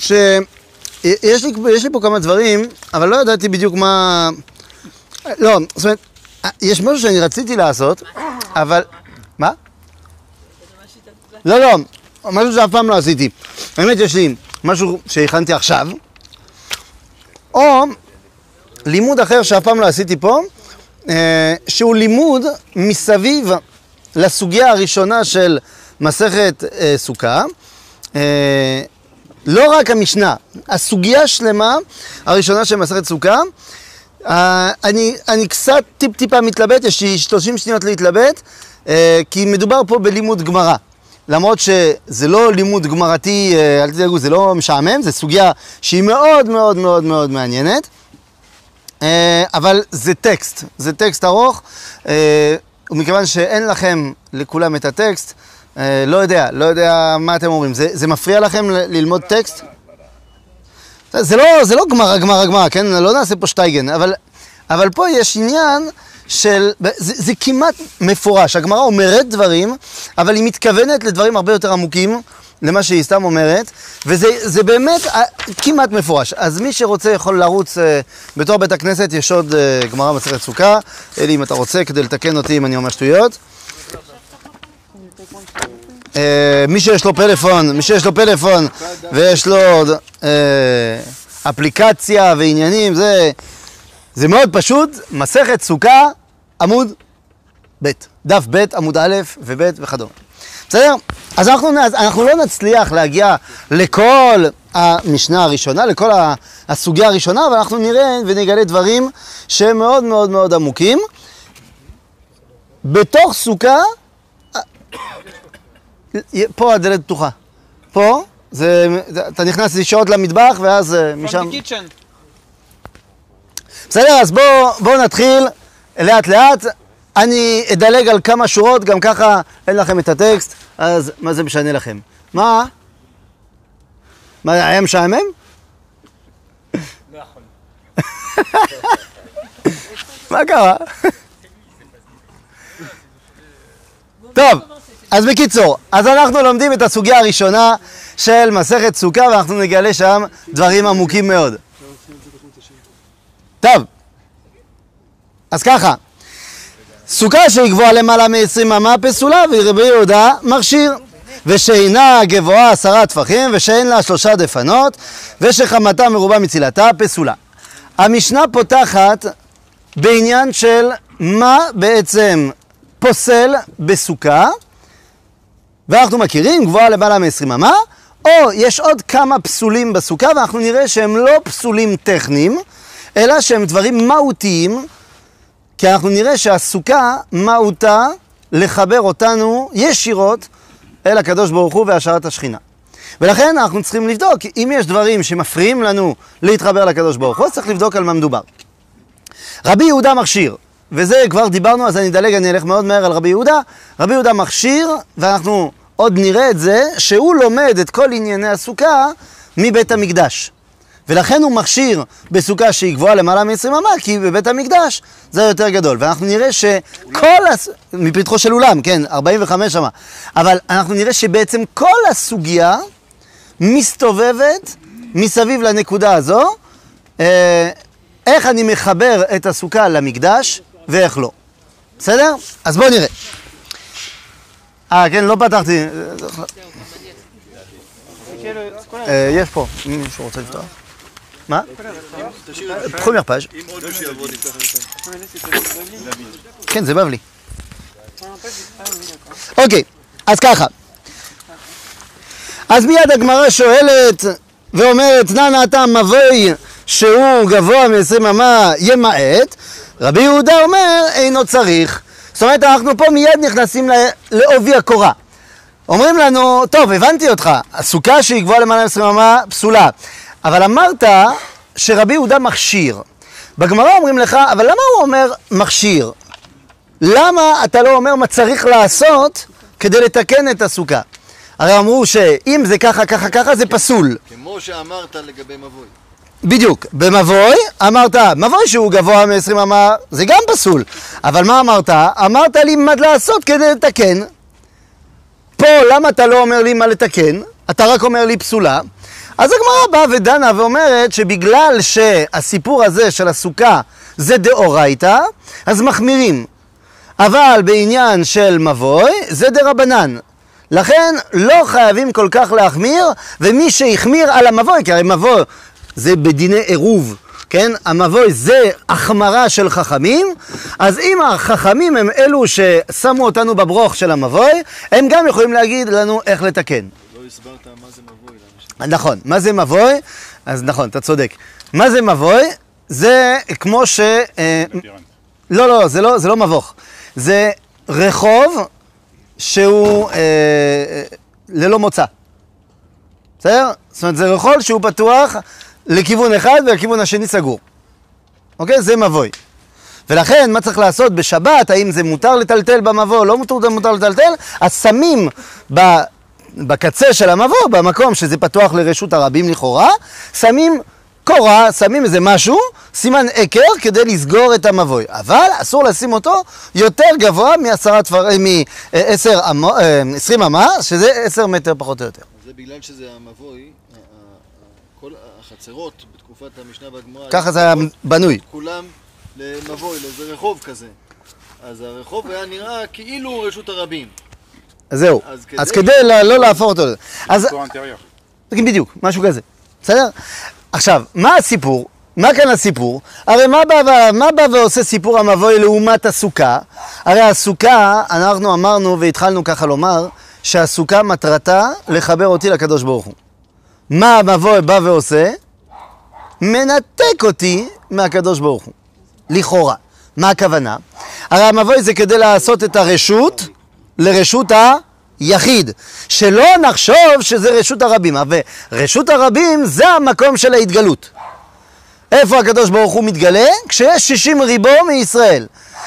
שיש לי, יש לי פה כמה דברים, אבל לא ידעתי בדיוק מה... לא, זאת אומרת, יש משהו שאני רציתי לעשות, אבל... מה? לא, לא, משהו שאף פעם לא עשיתי. באמת יש לי משהו שהכנתי עכשיו, או לימוד אחר שאף פעם לא עשיתי פה, אה, שהוא לימוד מסביב לסוגיה הראשונה של מסכת אה, סוכה. אה, לא רק המשנה, הסוגיה שלמה הראשונה של מסכת סוכה. אני, אני קצת טיפ-טיפה מתלבט, יש לי 30 שניות להתלבט, כי מדובר פה בלימוד גמרא. למרות שזה לא לימוד גמרתי, אל תדאגו, זה לא משעמם, זו סוגיה שהיא מאוד מאוד מאוד מאוד מעניינת. אבל זה טקסט, זה טקסט ארוך, ומכיוון שאין לכם לכולם את הטקסט, אה, לא יודע, לא יודע מה אתם אומרים. זה, זה מפריע לכם ללמוד טקסט? זה לא, זה לא גמרא, גמרא, גמרא, כן? לא נעשה פה שטייגן, אבל, אבל פה יש עניין של... זה, זה כמעט מפורש. הגמרא אומרת דברים, אבל היא מתכוונת לדברים הרבה יותר עמוקים. למה שהיא סתם אומרת, וזה באמת אה, כמעט מפורש. אז מי שרוצה יכול לרוץ אה, בתור בית הכנסת, יש עוד אה, גמרא מסכת סוכה. אלי, אם אתה רוצה, כדי לתקן אותי אם אני אומר שטויות. אה, מי שיש לו פלאפון, מי שיש לו פלאפון ויש לו אה, אפליקציה ועניינים, זה, מאוד פשוט. מסכת סוכה, עמוד ב', דף ב', עמוד א' וב' וכדומה. בסדר? אז אנחנו, אנחנו לא נצליח להגיע לכל המשנה הראשונה, לכל הסוגיה הראשונה, אבל אנחנו נראה ונגלה דברים שהם מאוד מאוד מאוד עמוקים. בתוך סוכה, פה הדלת פתוחה. פה, זה, אתה נכנס ישירות למטבח ואז אה, משם... בסדר, אז בואו בוא נתחיל לאט לאט. אני אדלג על כמה שורות, גם ככה אין לכם את הטקסט, אז מה זה משנה לכם? מה? מה, היה משעמם? לא. מה קרה? טוב, אז בקיצור, אז אנחנו לומדים את הסוגיה הראשונה של מסכת סוכה ואנחנו נגלה שם דברים עמוקים מאוד. טוב, אז ככה, סוכה שהיא גבוהה למעלה מ-20 אמה פסולה ורבי יהודה מכשיר ושאינה גבוהה עשרה טפחים ושאין לה שלושה דפנות ושחמתה מרובה מצילתה פסולה. המשנה פותחת בעניין של מה בעצם פוסל בסוכה ואנחנו מכירים גבוהה למעלה מ-20 אמה או יש עוד כמה פסולים בסוכה ואנחנו נראה שהם לא פסולים טכניים אלא שהם דברים מהותיים כי אנחנו נראה שהסוכה מהותה לחבר אותנו ישירות אל הקדוש ברוך הוא והשארת השכינה. ולכן אנחנו צריכים לבדוק, אם יש דברים שמפריעים לנו להתחבר לקדוש ברוך הוא, צריך לבדוק על מה מדובר. רבי יהודה מכשיר, וזה כבר דיברנו, אז אני אדלג, אני אלך מאוד מהר על רבי יהודה. רבי יהודה מכשיר, ואנחנו עוד נראה את זה, שהוא לומד את כל ענייני הסוכה מבית המקדש. ולכן הוא מכשיר בסוכה שהיא גבוהה למעלה מ-20 אמה, כי בבית המקדש זה יותר גדול. ואנחנו נראה שכל, הס... מפתחו של אולם, כן, 45 אמה. אבל אנחנו נראה שבעצם כל הסוגיה מסתובבת מסביב לנקודה הזו, אה, איך אני מחבר את הסוכה למקדש ואיך לא. בסדר? אז בואו נראה. אה, כן, לא פתחתי. אה, יש פה, מישהו רוצה לפתוח? מה? première page. כן, זה בבלי. אוקיי, אז ככה. אז מיד הגמרא שואלת ואומרת, נא אתה מבוי שהוא גבוה מ-20 אמה ימעט, רבי יהודה אומר, אינו צריך. זאת אומרת, אנחנו פה מיד נכנסים לעובי הקורה. אומרים לנו, טוב, הבנתי אותך, הסוכה שהיא גבוהה למעלה מ-20 אמה פסולה. אבל אמרת שרבי יהודה מכשיר. בגמרא אומרים לך, אבל למה הוא אומר מכשיר? למה אתה לא אומר מה צריך לעשות כדי לתקן את הסוכה? הרי אמרו שאם זה ככה, ככה, ככה, זה פסול. כמו שאמרת לגבי מבוי. בדיוק, במבוי אמרת, מבוי שהוא גבוה מ-20 אמה זה גם פסול, אבל מה אמרת? אמרת לי מה לעשות כדי לתקן. פה למה אתה לא אומר לי מה לתקן? אתה רק אומר לי פסולה. אז הגמרא באה ודנה ואומרת שבגלל שהסיפור הזה של הסוכה זה דאורייתא, אז מחמירים. אבל בעניין של מבוי זה דרבנן. לכן לא חייבים כל כך להחמיר, ומי שהחמיר על המבוי, כי הרי מבוי זה בדיני עירוב, כן? המבוי זה החמרה של חכמים, אז אם החכמים הם אלו ששמו אותנו בברוך של המבוי, הם גם יכולים להגיד לנו איך לתקן. לא הסברת מה זה מבוי. נכון, מה זה מבוי? אז נכון, אתה צודק. מה זה מבוי? זה כמו ש... אה, לא, לא, זה לא, זה לא מבוך. זה רחוב שהוא אה, אה, ללא מוצא. בסדר? זאת אומרת, זה רחוב שהוא פתוח לכיוון אחד ולכיוון השני סגור. אוקיי? זה מבוי. ולכן, מה צריך לעשות בשבת? האם זה מותר לטלטל במבוא, לא מותר, מותר לטלטל? אז שמים ב... בקצה של המבוא, במקום שזה פתוח לרשות הרבים לכאורה, שמים קורה, שמים איזה משהו, סימן עקר, כדי לסגור את המבוי. אבל אסור לשים אותו יותר גבוה מעשרה תפרים, מעשר, עשרים אמה, שזה עשר מטר פחות או יותר. זה בגלל שזה המבוי, החצרות בתקופת המשנה והגמרא, ככה זה היה בנוי. כולם למבוי, לאיזה רחוב כזה. אז הרחוב היה נראה כאילו רשות הרבים. אז זהו. אז אז כדי- כדי ל- לא להפוך אותו לזה. אז intérieur. בדיוק, משהו כזה. בסדר? עכשיו, מה הסיפור? מה כאן הסיפור? הרי מה בא, מה בא ועושה סיפור המבוי לעומת הסוכה? הרי הסוכה, אנחנו אמרנו והתחלנו ככה לומר, שהסוכה מטרתה לחבר אותי לקדוש ברוך הוא. מה המבוי בא ועושה? מנתק אותי מהקדוש ברוך הוא. לכאורה. מה הכוונה? הרי המבוי זה כדי לעשות את הרשות לרשות היחיד. שלא נחשוב שזה רשות הרבים. אבל רשות הרבים זה המקום של ההתגלות. איפה הקדוש ברוך הוא מתגלה? כשיש 60 ריבו מישראל.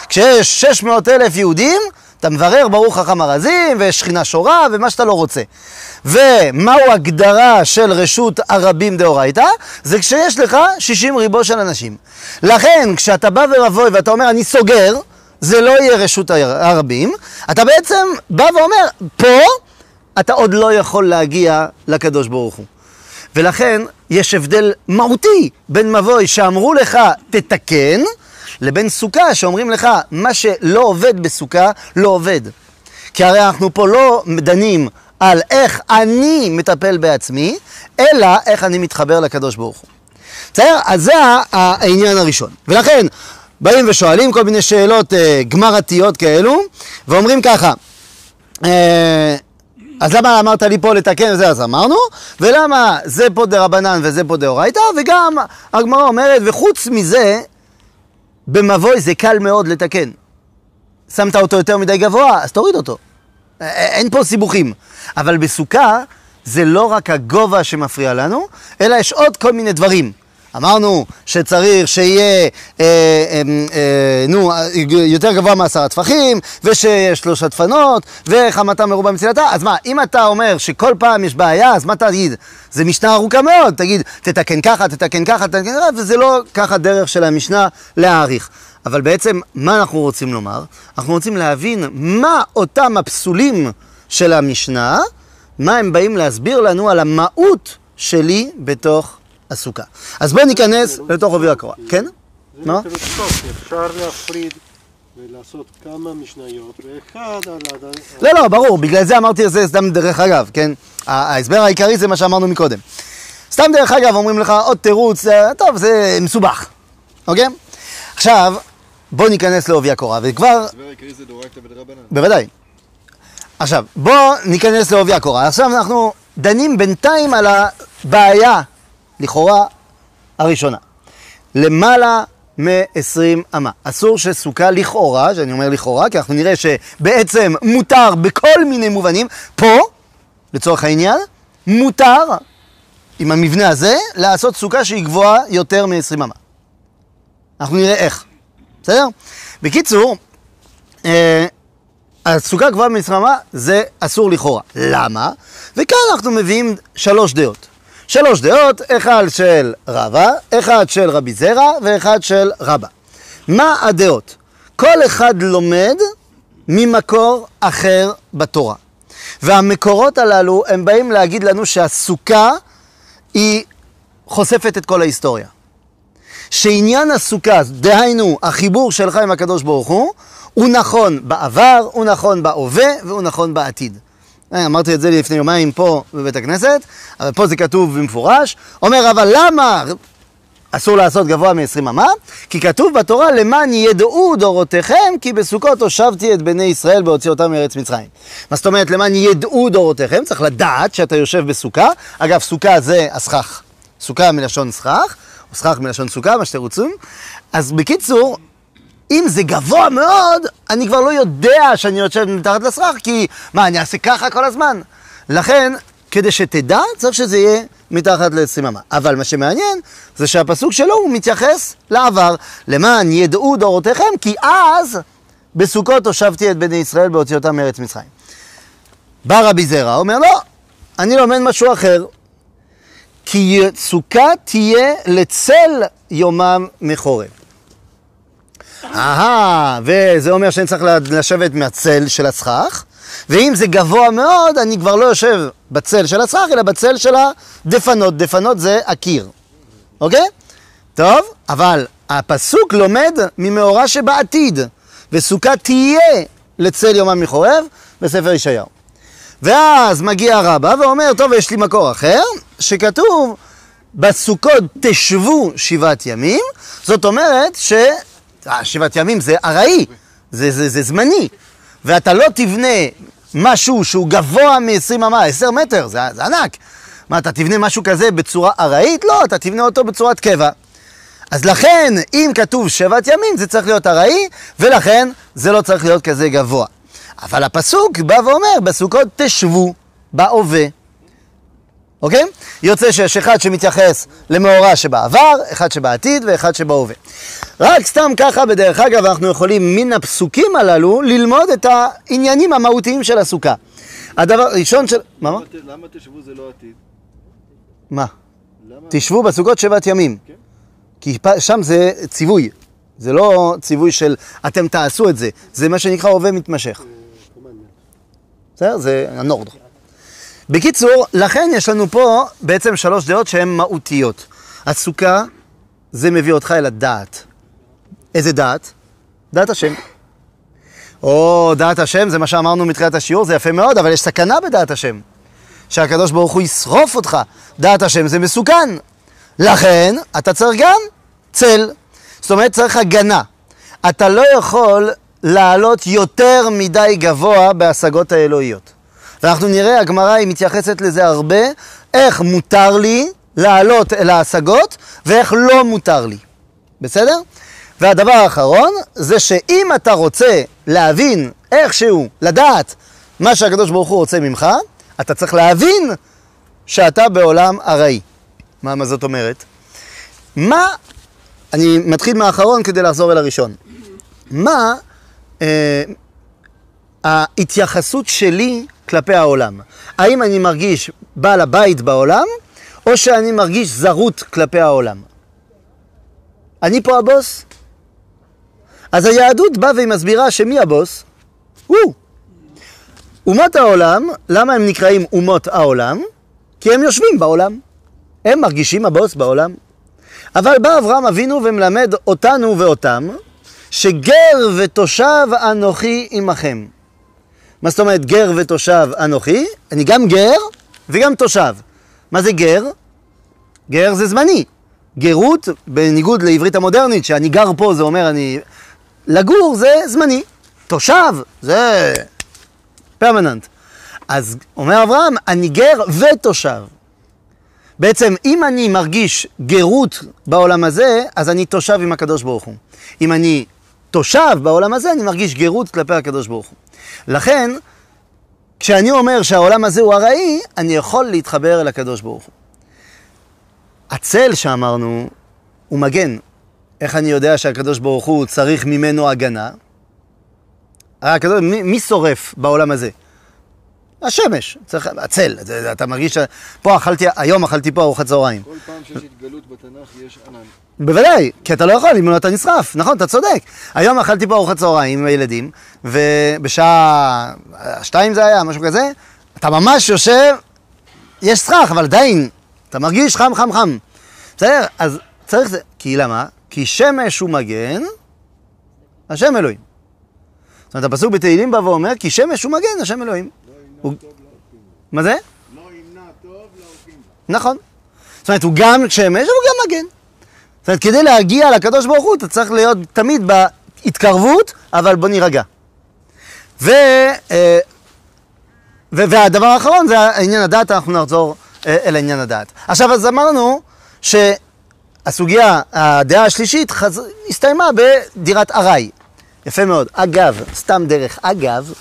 כשיש 600 אלף יהודים, אתה מברר ברוך חכם ארזים, ושכינה שורה, ומה שאתה לא רוצה. ומהו הגדרה של רשות הרבים דאורייתא? זה כשיש לך 60 ריבו של אנשים. לכן, כשאתה בא ורבוי ואתה אומר, אני סוגר, זה לא יהיה רשות הר- הרבים, אתה בעצם בא ואומר, פה אתה עוד לא יכול להגיע לקדוש ברוך הוא. ולכן יש הבדל מהותי בין מבוי שאמרו לך תתקן, לבין סוכה שאומרים לך מה שלא עובד בסוכה לא עובד. כי הרי אנחנו פה לא דנים על איך אני מטפל בעצמי, אלא איך אני מתחבר לקדוש ברוך הוא. בסדר? אז זה העניין הראשון. ולכן באים ושואלים כל מיני שאלות אה, גמרתיות כאלו, ואומרים ככה, אה, אז למה אמרת לי פה לתקן וזה, אז אמרנו, ולמה זה פה דרבנן וזה פה דאורייתא, וגם הגמרא אומרת, וחוץ מזה, במבוי זה קל מאוד לתקן. שמת אותו יותר מדי גבוה, אז תוריד אותו. אין פה סיבוכים. אבל בסוכה זה לא רק הגובה שמפריע לנו, אלא יש עוד כל מיני דברים. אמרנו שצריך שיהיה, אה, אה, אה, נו, יותר גבוה מעשרה טפחים, ושיש שלושה דפנות, וחמתה מרובה מצילתה, אז מה, אם אתה אומר שכל פעם יש בעיה, אז מה תגיד? זה משנה ארוכה מאוד, תגיד, תתקן ככה, תתקן ככה, תתקן ככה, וזה לא ככה דרך של המשנה להעריך. אבל בעצם, מה אנחנו רוצים לומר? אנחנו רוצים להבין מה אותם הפסולים של המשנה, מה הם באים להסביר לנו על המהות שלי בתוך הסוכה. אז בואו ניכנס לתוך עובי הקורה. כן? מה? אפשר להפריד ולעשות כמה משניות, ואחד על ה... לא, לא, ברור, בגלל זה אמרתי את זה סתם דרך אגב, כן? ההסבר העיקרי זה מה שאמרנו מקודם. סתם דרך אגב אומרים לך עוד תירוץ, אה, טוב, זה מסובך, אוקיי? עכשיו, בואו ניכנס לעובי הקורה, וכבר ההסבר העיקרי זה דאורייתא ודרבנן. בוודאי. עכשיו, בואו ניכנס לעובי הקורה. עכשיו אנחנו דנים בינתיים על הבעיה, לכאורה, הראשונה. למעלה מ-20 אמה. אסור שסוכה לכאורה, שאני אומר לכאורה, כי אנחנו נראה שבעצם מותר בכל מיני מובנים, פה, לצורך העניין, מותר, עם המבנה הזה, לעשות סוכה שהיא גבוהה יותר מ-20 אמה. אנחנו נראה איך, בסדר? בקיצור, אה, הסוכה גבוהה מסממה זה אסור לכאורה. למה? וכאן אנחנו מביאים שלוש דעות. שלוש דעות, אחד של רבא, אחד של רבי זרע ואחד של רבא. מה הדעות? כל אחד לומד ממקור אחר בתורה. והמקורות הללו הם באים להגיד לנו שהסוכה היא חושפת את כל ההיסטוריה. שעניין הסוכה, דהיינו החיבור שלך עם הקדוש ברוך הוא, הוא נכון בעבר, הוא נכון בהווה והוא נכון בעתיד. אה, אמרתי את זה לפני יומיים פה בבית הכנסת, אבל פה זה כתוב במפורש. אומר, אבל למה אסור לעשות גבוה מ-20 אמה? כי כתוב בתורה, למען ידעו דורותיכם, כי בסוכות הושבתי את בני ישראל בהוציא אותם מארץ מצרים. מה זאת אומרת, למען ידעו דורותיכם? צריך לדעת שאתה יושב בסוכה. אגב, סוכה זה הסכך. סוכה מלשון סכך, או סכך מלשון סוכה, מה שאתם רוצים. אז בקיצור, אם זה גבוה מאוד, אני כבר לא יודע שאני יושב מתחת לסכך, כי מה, אני אעשה ככה כל הזמן? לכן, כדי שתדע, צריך שזה יהיה מתחת לסיממה. אבל מה שמעניין, זה שהפסוק שלו הוא מתייחס לעבר, למען ידעו דורותיכם, כי אז בסוכות הושבתי את בני ישראל בהוציא אותם מארץ מצרים. בא רבי זרע, אומר לא, אני לומד משהו אחר. כי סוכה תהיה לצל יומם מחורב. אהה, וזה אומר שאני צריך לשבת מהצל של הסכך, ואם זה גבוה מאוד, אני כבר לא יושב בצל של הסכך, אלא בצל של הדפנות. דפנות זה הקיר, אוקיי? טוב, אבל הפסוק לומד ממאורע שבעתיד, וסוכה תהיה לצל יומם מחורב, בספר ישעיהו. ואז מגיע רבא ואומר, טוב, יש לי מקור אחר, שכתוב, בסוכות תשבו שבעת ימים, זאת אומרת ש... שבעת ימים זה ארעי, זה, זה, זה זמני, ואתה לא תבנה משהו שהוא גבוה מ-20 אמה, 10 מטר, זה, זה ענק. מה, אתה תבנה משהו כזה בצורה ארעית? לא, אתה תבנה אותו בצורת קבע. אז לכן, אם כתוב שבעת ימים, זה צריך להיות ארעי, ולכן זה לא צריך להיות כזה גבוה. אבל הפסוק בא ואומר, בסוכות תשבו בהווה. אוקיי? יוצא שיש אחד שמתייחס למאורע שבעבר, אחד שבעתיד ואחד שבהווה. רק סתם ככה, בדרך אגב, אנחנו יכולים מן הפסוקים הללו ללמוד את העניינים המהותיים של הסוכה. הדבר הראשון של... מה? מה? למה תשבו זה לא עתיד? מה? למה? תשבו בסוכות שבעת ימים. כן. כי שם זה ציווי. זה לא ציווי של אתם תעשו את זה, זה מה שנקרא הווה מתמשך. בסדר? זה הנורד. בקיצור, לכן יש לנו פה בעצם שלוש דעות שהן מהותיות. הסוכה, זה מביא אותך אל הדעת. איזה דעת? דעת השם. או דעת השם, זה מה שאמרנו מתחילת השיעור, זה יפה מאוד, אבל יש סכנה בדעת השם. שהקדוש ברוך הוא ישרוף אותך. דעת השם זה מסוכן. לכן, אתה צריך גם צל. זאת אומרת, צריך הגנה. אתה לא יכול לעלות יותר מדי גבוה בהשגות האלוהיות. ואנחנו נראה, הגמרא היא מתייחסת לזה הרבה, איך מותר לי לעלות אל ההשגות ואיך לא מותר לי. בסדר? והדבר האחרון זה שאם אתה רוצה להבין איכשהו, לדעת מה שהקדוש ברוך הוא רוצה ממך, אתה צריך להבין שאתה בעולם ארעי. מה, מה זאת אומרת? מה, אני מתחיל מהאחרון כדי לחזור אל הראשון. מה אה, ההתייחסות שלי כלפי העולם? האם אני מרגיש בעל הבית בעולם, או שאני מרגיש זרות כלפי העולם? אני פה הבוס? אז היהדות באה והיא מסבירה שמי הבוס? הוא. אומות העולם, למה הם נקראים אומות העולם? כי הם יושבים בעולם. הם מרגישים הבוס בעולם. אבל בא אברהם אבינו ומלמד אותנו ואותם, שגר ותושב אנוכי עמכם. מה זאת אומרת גר ותושב אנוכי? אני גם גר וגם תושב. מה זה גר? גר זה זמני. גרות, בניגוד לעברית המודרנית, שאני גר פה זה אומר אני... לגור זה זמני. תושב זה פרמננט. אז אומר אברהם, אני גר ותושב. בעצם, אם אני מרגיש גרות בעולם הזה, אז אני תושב עם הקדוש ברוך הוא. אם אני תושב בעולם הזה, אני מרגיש גרות כלפי הקדוש ברוך הוא. לכן, כשאני אומר שהעולם הזה הוא ארעי, אני יכול להתחבר אל הקדוש ברוך הוא. הצל שאמרנו, הוא מגן. איך אני יודע שהקדוש ברוך הוא צריך ממנו הגנה? הקדוש, מי, מי שורף בעולם הזה? השמש, צריך, הצל, אתה מרגיש, ש- פה אכלתי, היום אכלתי פה ארוחת צהריים. כל פעם שיש התגלות בתנ"ך יש ענן. בוודאי, כי אתה לא יכול, אם לא אתה נשרף, נכון, אתה צודק. היום אכלתי פה ארוחת צהריים עם הילדים, ובשעה שתיים זה היה, משהו כזה, אתה ממש יושב, יש סכך, אבל עדיין אתה מרגיש חם, חם, חם. בסדר? אז צריך זה. כי למה? כי שמש הוא מגן, השם אלוהים. זאת אומרת, הפסוק בתהילים בא ואומר, כי שמש הוא מגן, השם אלוהים. הוא- מה זה? לא ימנע טוב להולכים בה. נכון. זאת אומרת, הוא גם שמש, אבל גם מגן. זאת אומרת, כדי להגיע לקדוש ברוך הוא, אתה צריך להיות תמיד בהתקרבות, אבל בוא נירגע. ו, אה, ו, והדבר האחרון זה עניין הדת, אנחנו נחזור אה, אל עניין הדת. עכשיו, אז אמרנו שהסוגיה, הדעה השלישית, חז... הסתיימה בדירת ארעי. יפה מאוד. אגב, סתם דרך אגב,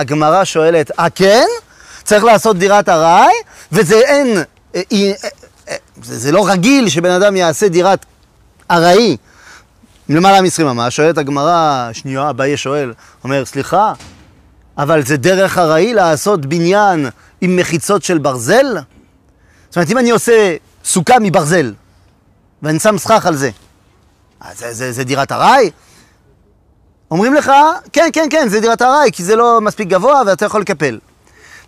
הגמרא שואלת, אה כן? צריך לעשות דירת ארעי, וזה אין, אה, אה, אה, זה, זה לא רגיל שבן אדם יעשה דירת ארעי למעלה מ-20 אמה. שואלת הגמרא, שנייה, אביי שואל, אומר, סליחה, אבל זה דרך ארעי לעשות בניין עם מחיצות של ברזל? זאת אומרת, אם אני עושה סוכה מברזל, ואני שם סכך על זה, אז זה, זה, זה דירת ארעי? אומרים לך, כן, כן, כן, זה דירת ארעי, כי זה לא מספיק גבוה ואתה יכול לקפל.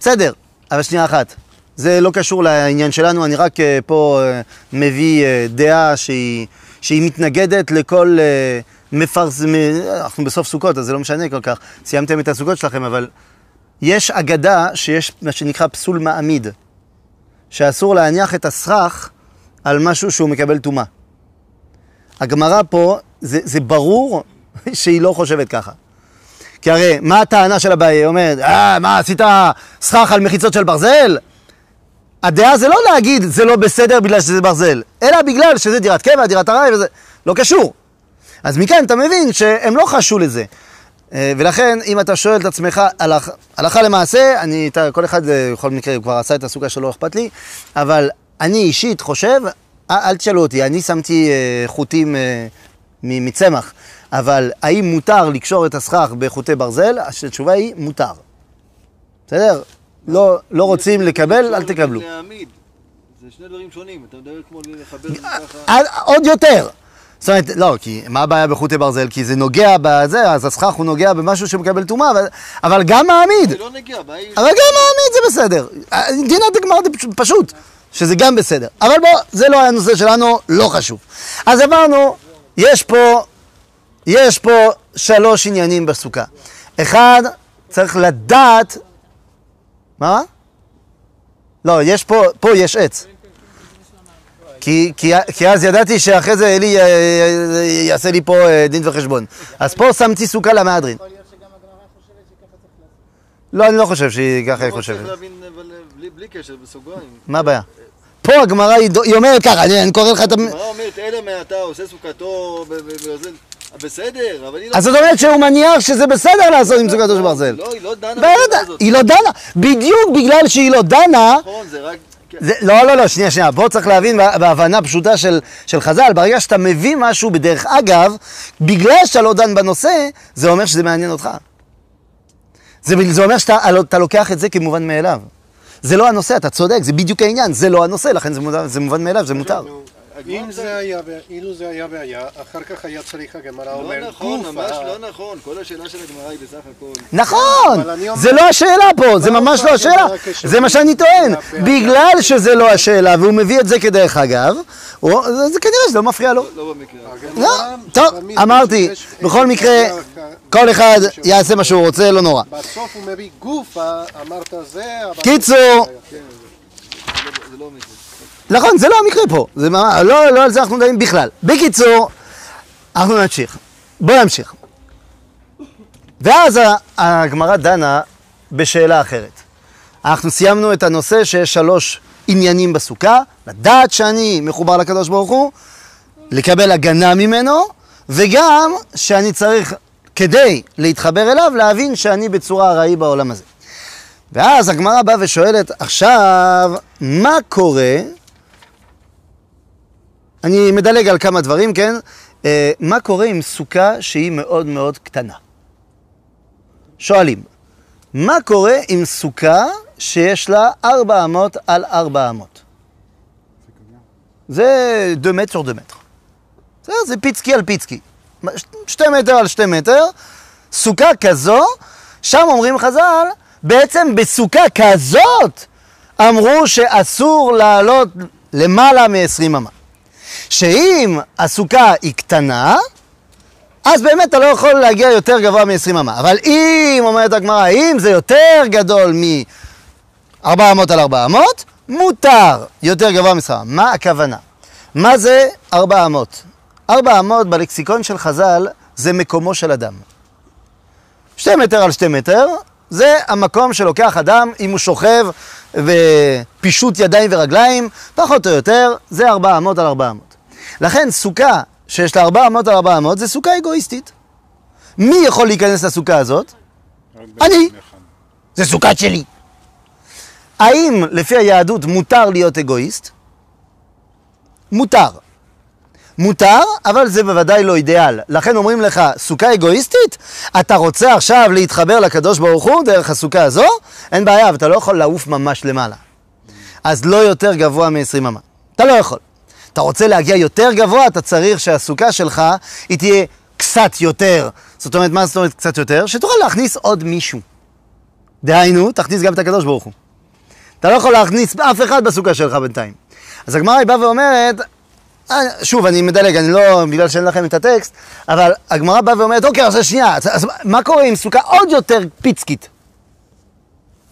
בסדר, אבל שנייה אחת, זה לא קשור לעניין שלנו, אני רק אה, פה אה, מביא אה, דעה שהיא, שהיא מתנגדת לכל מפרס... אנחנו בסוף סוכות, אז זה לא משנה כל כך, סיימתם את הסוכות שלכם, אבל יש אגדה שיש מה שנקרא פסול מעמיד, שאסור להניח את הסכך על משהו שהוא מקבל טומאה. הגמרא פה, זה, זה ברור שהיא לא חושבת ככה. כי הרי, מה הטענה של אביי? היא אומרת, אה, מה, עשית סכך על מחיצות של ברזל? הדעה זה לא להגיד, זה לא בסדר בגלל שזה ברזל, אלא בגלל שזה דירת קבע, דירת ארעי וזה, לא קשור. אז מכאן אתה מבין שהם לא חשו לזה. אה, ולכן, אם אתה שואל את עצמך, הלכ, הלכה למעשה, אני, אתה, כל אחד אה, בכל מקרה כבר עשה את הסוגה שלו, לא אכפת לי, אבל אני אישית חושב, אל, אל תשאלו אותי, אני שמתי אה, חוטים אה, מצמח, אבל האם מותר לקשור את הסכך בחוטי ברזל? התשובה היא, מותר. בסדר? לא, לא רוצים לקבל, אל תקבלו. זה שני דברים שונים, אתה מדבר כמו לחבר את זה ככה. עד- עוד יותר. זאת אומרת, לא, כי מה הבעיה בחוטי ברזל? כי זה נוגע בזה, אז הסכך הוא נוגע במשהו שמקבל טומאה, אבל, אבל גם מעמיד. זה לא נגיע, הבעיה. אבל גם מעמיד זה בסדר. דין הדגמר זה פשוט- שזה גם בסדר. אבל בוא, זה לא הנושא שלנו, לא חשוב. אז אמרנו, יש פה, יש פה שלוש עניינים בסוכה. אחד, צריך לדעת... מה? לא, יש פה, פה יש עץ. כי, כי, כי אז ידעתי שאחרי זה אלי אה, אה, יעשה לי פה אה, דין וחשבון. אז פה שמתי סוכה למהדרין. לא, אני לא חושב שהיא ככה היא חושבת. צריך להבין, אבל בלי- בלי קשר, בסוגריים. מה הבעיה? פה הגמרא היא אומרת ככה, אני קורא לך את ה... הגמרא אומרת, אלא מעתה עושה סוכתו בברזל. בסדר, אבל היא לא... אז זאת אומרת שהוא מניח שזה בסדר לעשות עם סוכתו של ברזל. לא, היא לא דנה בשאלה הזאת. היא לא דנה. בדיוק בגלל שהיא לא דנה, נכון, זה רק... זה, לא, לא, לא, שנייה, שנייה, פה צריך להבין בה- בהבנה פשוטה של, של חז"ל, ברגע שאתה מביא משהו בדרך אגב, בגלל שאתה לא דן בנושא, זה אומר שזה מעניין אותך. זה, זה אומר שאתה אתה לוקח את זה כמובן מאליו. זה לא הנושא, אתה צודק, זה בדיוק העניין, זה לא הנושא, לכן זה, מובן- זה מובן מאליו, זה מותר. הגמרא אם זה היה, אילו זה היה בעיה, אחר כך היה צריך הגמרא אומר לא נכון, ממש לא נכון. כל השאלה של הגמרא היא בסך הכל... נכון, זה לא השאלה פה, זה לא, ממש לא, לא השאלה, לא. זה מה שאני טוען. בגלל שזה לא השאלה והוא מביא את זה כדרך אגב, זה זה כנראה שזה לא מפריע לו. לא במקרה. לא, טוב, אמרתי, בכל מקרה, כל אחד יעשה מה שהוא רוצה, לא נורא. בסוף הוא מביא גופה, אמרת זה, אבל... קיצור, כן, לא- זה לא מקרה. נכון, זה לא המקרה פה, זה ממש, לא, לא על זה אנחנו מדברים בכלל. בקיצור, אנחנו נמשיך. בואו נמשיך. ואז הגמרא דנה בשאלה אחרת. אנחנו סיימנו את הנושא שיש שלוש עניינים בסוכה, לדעת שאני מחובר לקדוש ברוך הוא, לקבל הגנה ממנו, וגם שאני צריך, כדי להתחבר אליו, להבין שאני בצורה ארעי בעולם הזה. ואז הגמרא באה ושואלת, עכשיו, מה קורה? אני מדלג על כמה דברים, כן? אה, מה קורה עם סוכה שהיא מאוד מאוד קטנה? שואלים, מה קורה עם סוכה שיש לה ארבע אמות על ארבע אמות? זה דו מטר דו מטר. בסדר, זה פיצקי על פיצקי. ש- שתי מטר על שתי מטר, סוכה כזו, שם אומרים חז"ל, בעצם בסוכה כזאת אמרו שאסור לעלות למעלה מ-20 אמה. שאם הסוכה היא קטנה, אז באמת אתה לא יכול להגיע יותר גבוה מ-20 אמה. אבל אם, אומרת הגמרא, אם זה יותר גדול מ-400 על 400, מותר יותר גבוה מ-20 אמה. מה הכוונה? מה זה 400? 400 בלקסיקון של חז"ל זה מקומו של אדם. שתי מטר על שתי מטר, זה המקום שלוקח אדם אם הוא שוכב ופישוט ידיים ורגליים, פחות או יותר, זה 400 על 400. לכן סוכה שיש לה 400 על 400 זה סוכה אגואיסטית. מי יכול להיכנס לסוכה הזאת? אני. זה סוכה שלי. האם לפי היהדות מותר להיות אגואיסט? מותר. מותר, אבל זה בוודאי לא אידיאל. לכן אומרים לך, סוכה אגואיסטית? אתה רוצה עכשיו להתחבר לקדוש ברוך הוא דרך הסוכה הזו? אין בעיה, אבל אתה לא יכול לעוף ממש למעלה. אז לא יותר גבוה מ-20 אמה. אתה לא יכול. אתה רוצה להגיע יותר גבוה, אתה צריך שהסוכה שלך היא תהיה קצת יותר. זאת אומרת, מה זאת אומרת קצת יותר? שתוכל להכניס עוד מישהו. דהיינו, תכניס גם את הקדוש ברוך הוא. אתה לא יכול להכניס אף אחד בסוכה שלך בינתיים. אז הגמרא היא באה ואומרת, שוב, אני מדלג, אני לא, בגלל שאין לכם את הטקסט, אבל הגמרא באה ואומרת, אוקיי, אז שנייה, אז, מה קורה עם סוכה עוד יותר פיצקית?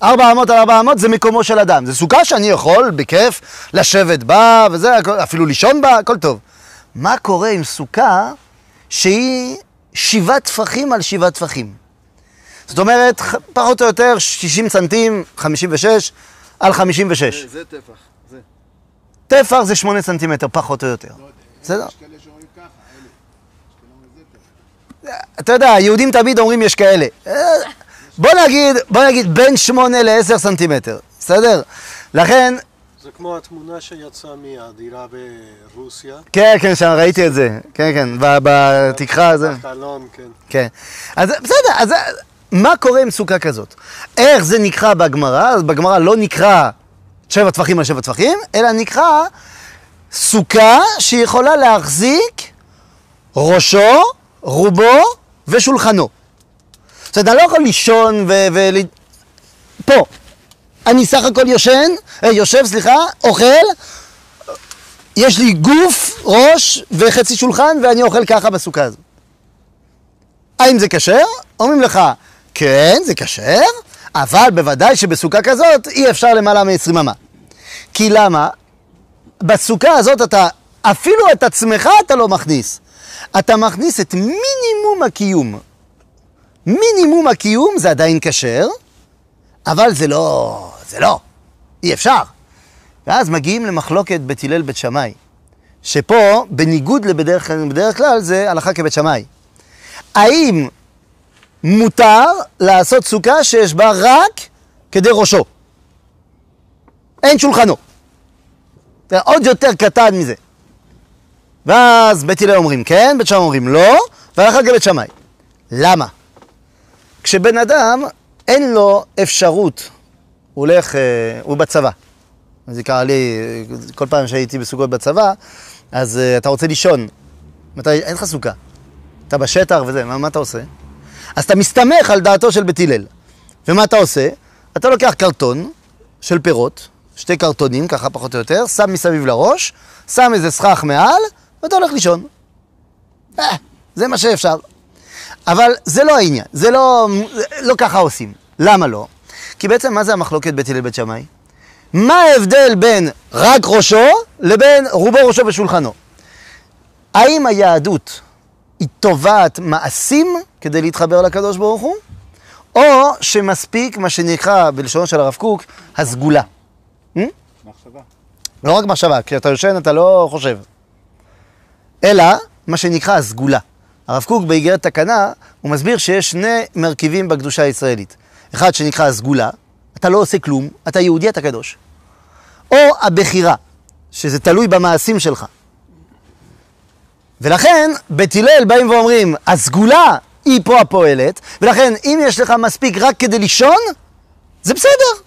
400 על 400 זה מקומו של אדם. זו סוכה שאני יכול, בכיף, לשבת בה, וזה, אפילו לישון בה, הכל טוב. מה קורה עם סוכה שהיא שבעה טפחים על שבעה טפחים? זאת אומרת, פחות או יותר 60 סנטים, 56 על 56. זה- זה טפח. טפח זה 8 סנטימטר, פחות או יותר. בסדר? יש כאלה שאומרים ככה. אתה יודע, היהודים תמיד אומרים יש כאלה. אה, בוא נגיד, בוא נגיד בין 8 ל-10 סנטימטר, בסדר? לכן, זה כמו התמונה שיצאה מהדירה ברוסיה. כן, כן, שם ראיתי את זה. כן, כן, בתקרה זה. החלון, כן. כן. אז בסדר, אז מה קורה עם סוכה כזאת? איך זה נקרא בגמרא? אז בגמרא לא נקרא שבע טפחים על שבע טפחים, אלא נקרא סוכה שיכולה להחזיק ראשו, רובו ושולחנו. זאת אומרת, אני לא יכול לישון ו... ו... פה. אני סך הכל יושן, אה, יושב, סליחה, אוכל, יש לי גוף, ראש וחצי שולחן, ואני אוכל ככה בסוכה הזאת. האם זה כשר? אומרים לך, כן, זה כשר, אבל בוודאי שבסוכה כזאת אי אפשר למעלה מ-20 אמה. כי למה? בסוכה הזאת אתה, אפילו את עצמך אתה לא מכניס. אתה מכניס את מינימום הקיום. מינימום הקיום זה עדיין כשר, אבל זה לא, זה לא, אי אפשר. ואז מגיעים למחלוקת בית הלל בית שמאי, שפה, בניגוד לבדרך בדרך כלל, זה הלכה כבית שמאי. האם מותר לעשות סוכה שיש בה רק כדי ראשו? אין שולחנו. זה עוד יותר קטן מזה. ואז בית הלל אומרים כן, בית שמאי אומרים לא, והלכה כבית שמאי. למה? כשבן אדם אין לו אפשרות, הוא הולך, אה, הוא בצבא. זה קרה לי, אה, כל פעם שהייתי בסוכות בצבא, אז אה, אתה רוצה לישון. מתי, אין לך סוכה. אתה בשטח וזה, מה, מה אתה עושה? אז אתה מסתמך על דעתו של בית הלל. ומה אתה עושה? אתה לוקח קרטון של פירות, שתי קרטונים, ככה פחות או יותר, שם מסביב לראש, שם איזה סכך מעל, ואתה הולך לישון. אה, זה מה שאפשר. אבל זה לא העניין, זה לא, לא ככה עושים. למה לא? כי בעצם מה זה המחלוקת בית הלל בית שמאי? מה ההבדל בין רק ראשו לבין רובו ראשו ושולחנו? האם היהדות היא תובעת מעשים כדי להתחבר לקדוש ברוך הוא, או שמספיק מה שנקרא בלשונו של הרב קוק, הסגולה. מחשבה. לא רק מחשבה, כשאתה יושן אתה לא חושב. אלא מה שנקרא הסגולה. הרב קוק באיגרת תקנה, הוא מסביר שיש שני מרכיבים בקדושה הישראלית. אחד שנקרא הסגולה, אתה לא עושה כלום, אתה יהודי, אתה קדוש. או הבחירה, שזה תלוי במעשים שלך. ולכן, בית הלל באים ואומרים, הסגולה היא פה הפועלת, ולכן אם יש לך מספיק רק כדי לישון, זה בסדר.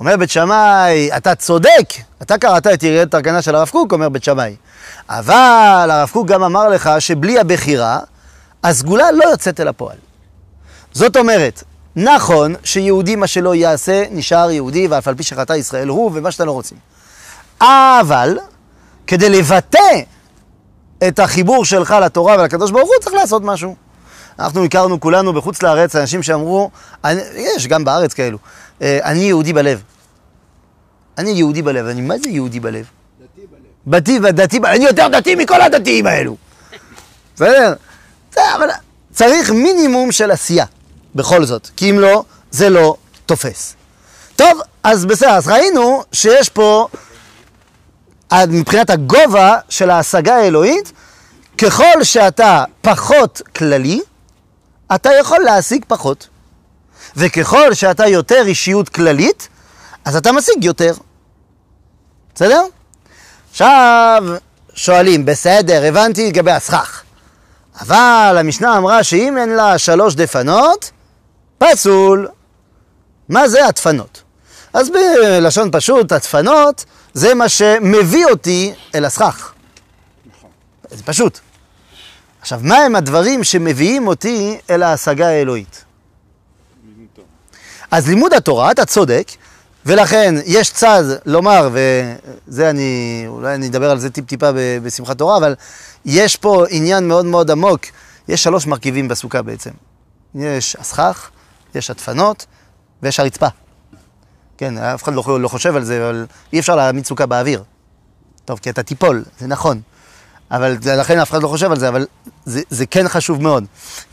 אומר בית שמאי, אתה צודק, אתה קראת את ירידת תקנה של הרב קוק, אומר בית שמאי. אבל הרב קוק גם אמר לך שבלי הבחירה, הסגולה לא יוצאת אל הפועל. זאת אומרת, נכון שיהודי מה שלא יעשה, נשאר יהודי, ואף על פי שחטא ישראל הוא, ומה שאתה לא רוצים. אבל כדי לבטא את החיבור שלך לתורה ולקדוש ברוך הוא, צריך לעשות משהו. אנחנו הכרנו כולנו בחוץ לארץ אנשים שאמרו, אני, יש גם בארץ כאלו, אה, אני יהודי בלב. אני יהודי בלב. אני, מה זה יהודי בלב? דתי בלב. דתי, דתי, אני יותר דתי מכל הדתיים האלו. בסדר? אבל צריך מינימום של עשייה, בכל זאת, כי אם לא, זה לא תופס. טוב, אז בסדר, אז ראינו שיש פה, מבחינת הגובה של ההשגה האלוהית, ככל שאתה פחות כללי, אתה יכול להשיג פחות. וככל שאתה יותר אישיות כללית, אז אתה משיג יותר. בסדר? עכשיו שואלים, בסדר, הבנתי לגבי הסכך. אבל המשנה אמרה שאם אין לה שלוש דפנות, פסול. מה זה הדפנות? אז בלשון פשוט, הדפנות זה מה שמביא אותי אל הסכך. זה פשוט. עכשיו, מה הם הדברים שמביאים אותי אל ההשגה האלוהית? אז לימוד התורה, אתה צודק, ולכן יש צד לומר, וזה אני, אולי אני אדבר על זה טיפ-טיפה בשמחת תורה, אבל יש פה עניין מאוד מאוד עמוק. יש שלוש מרכיבים בסוכה בעצם. יש הסכך, יש הדפנות, ויש הרצפה. כן, אף אחד לא, לא חושב על זה, אבל אי אפשר להעמיד סוכה באוויר. טוב, כי אתה תיפול, זה נכון. אבל לכן אף אחד לא חושב על זה, אבל זה, זה כן חשוב מאוד.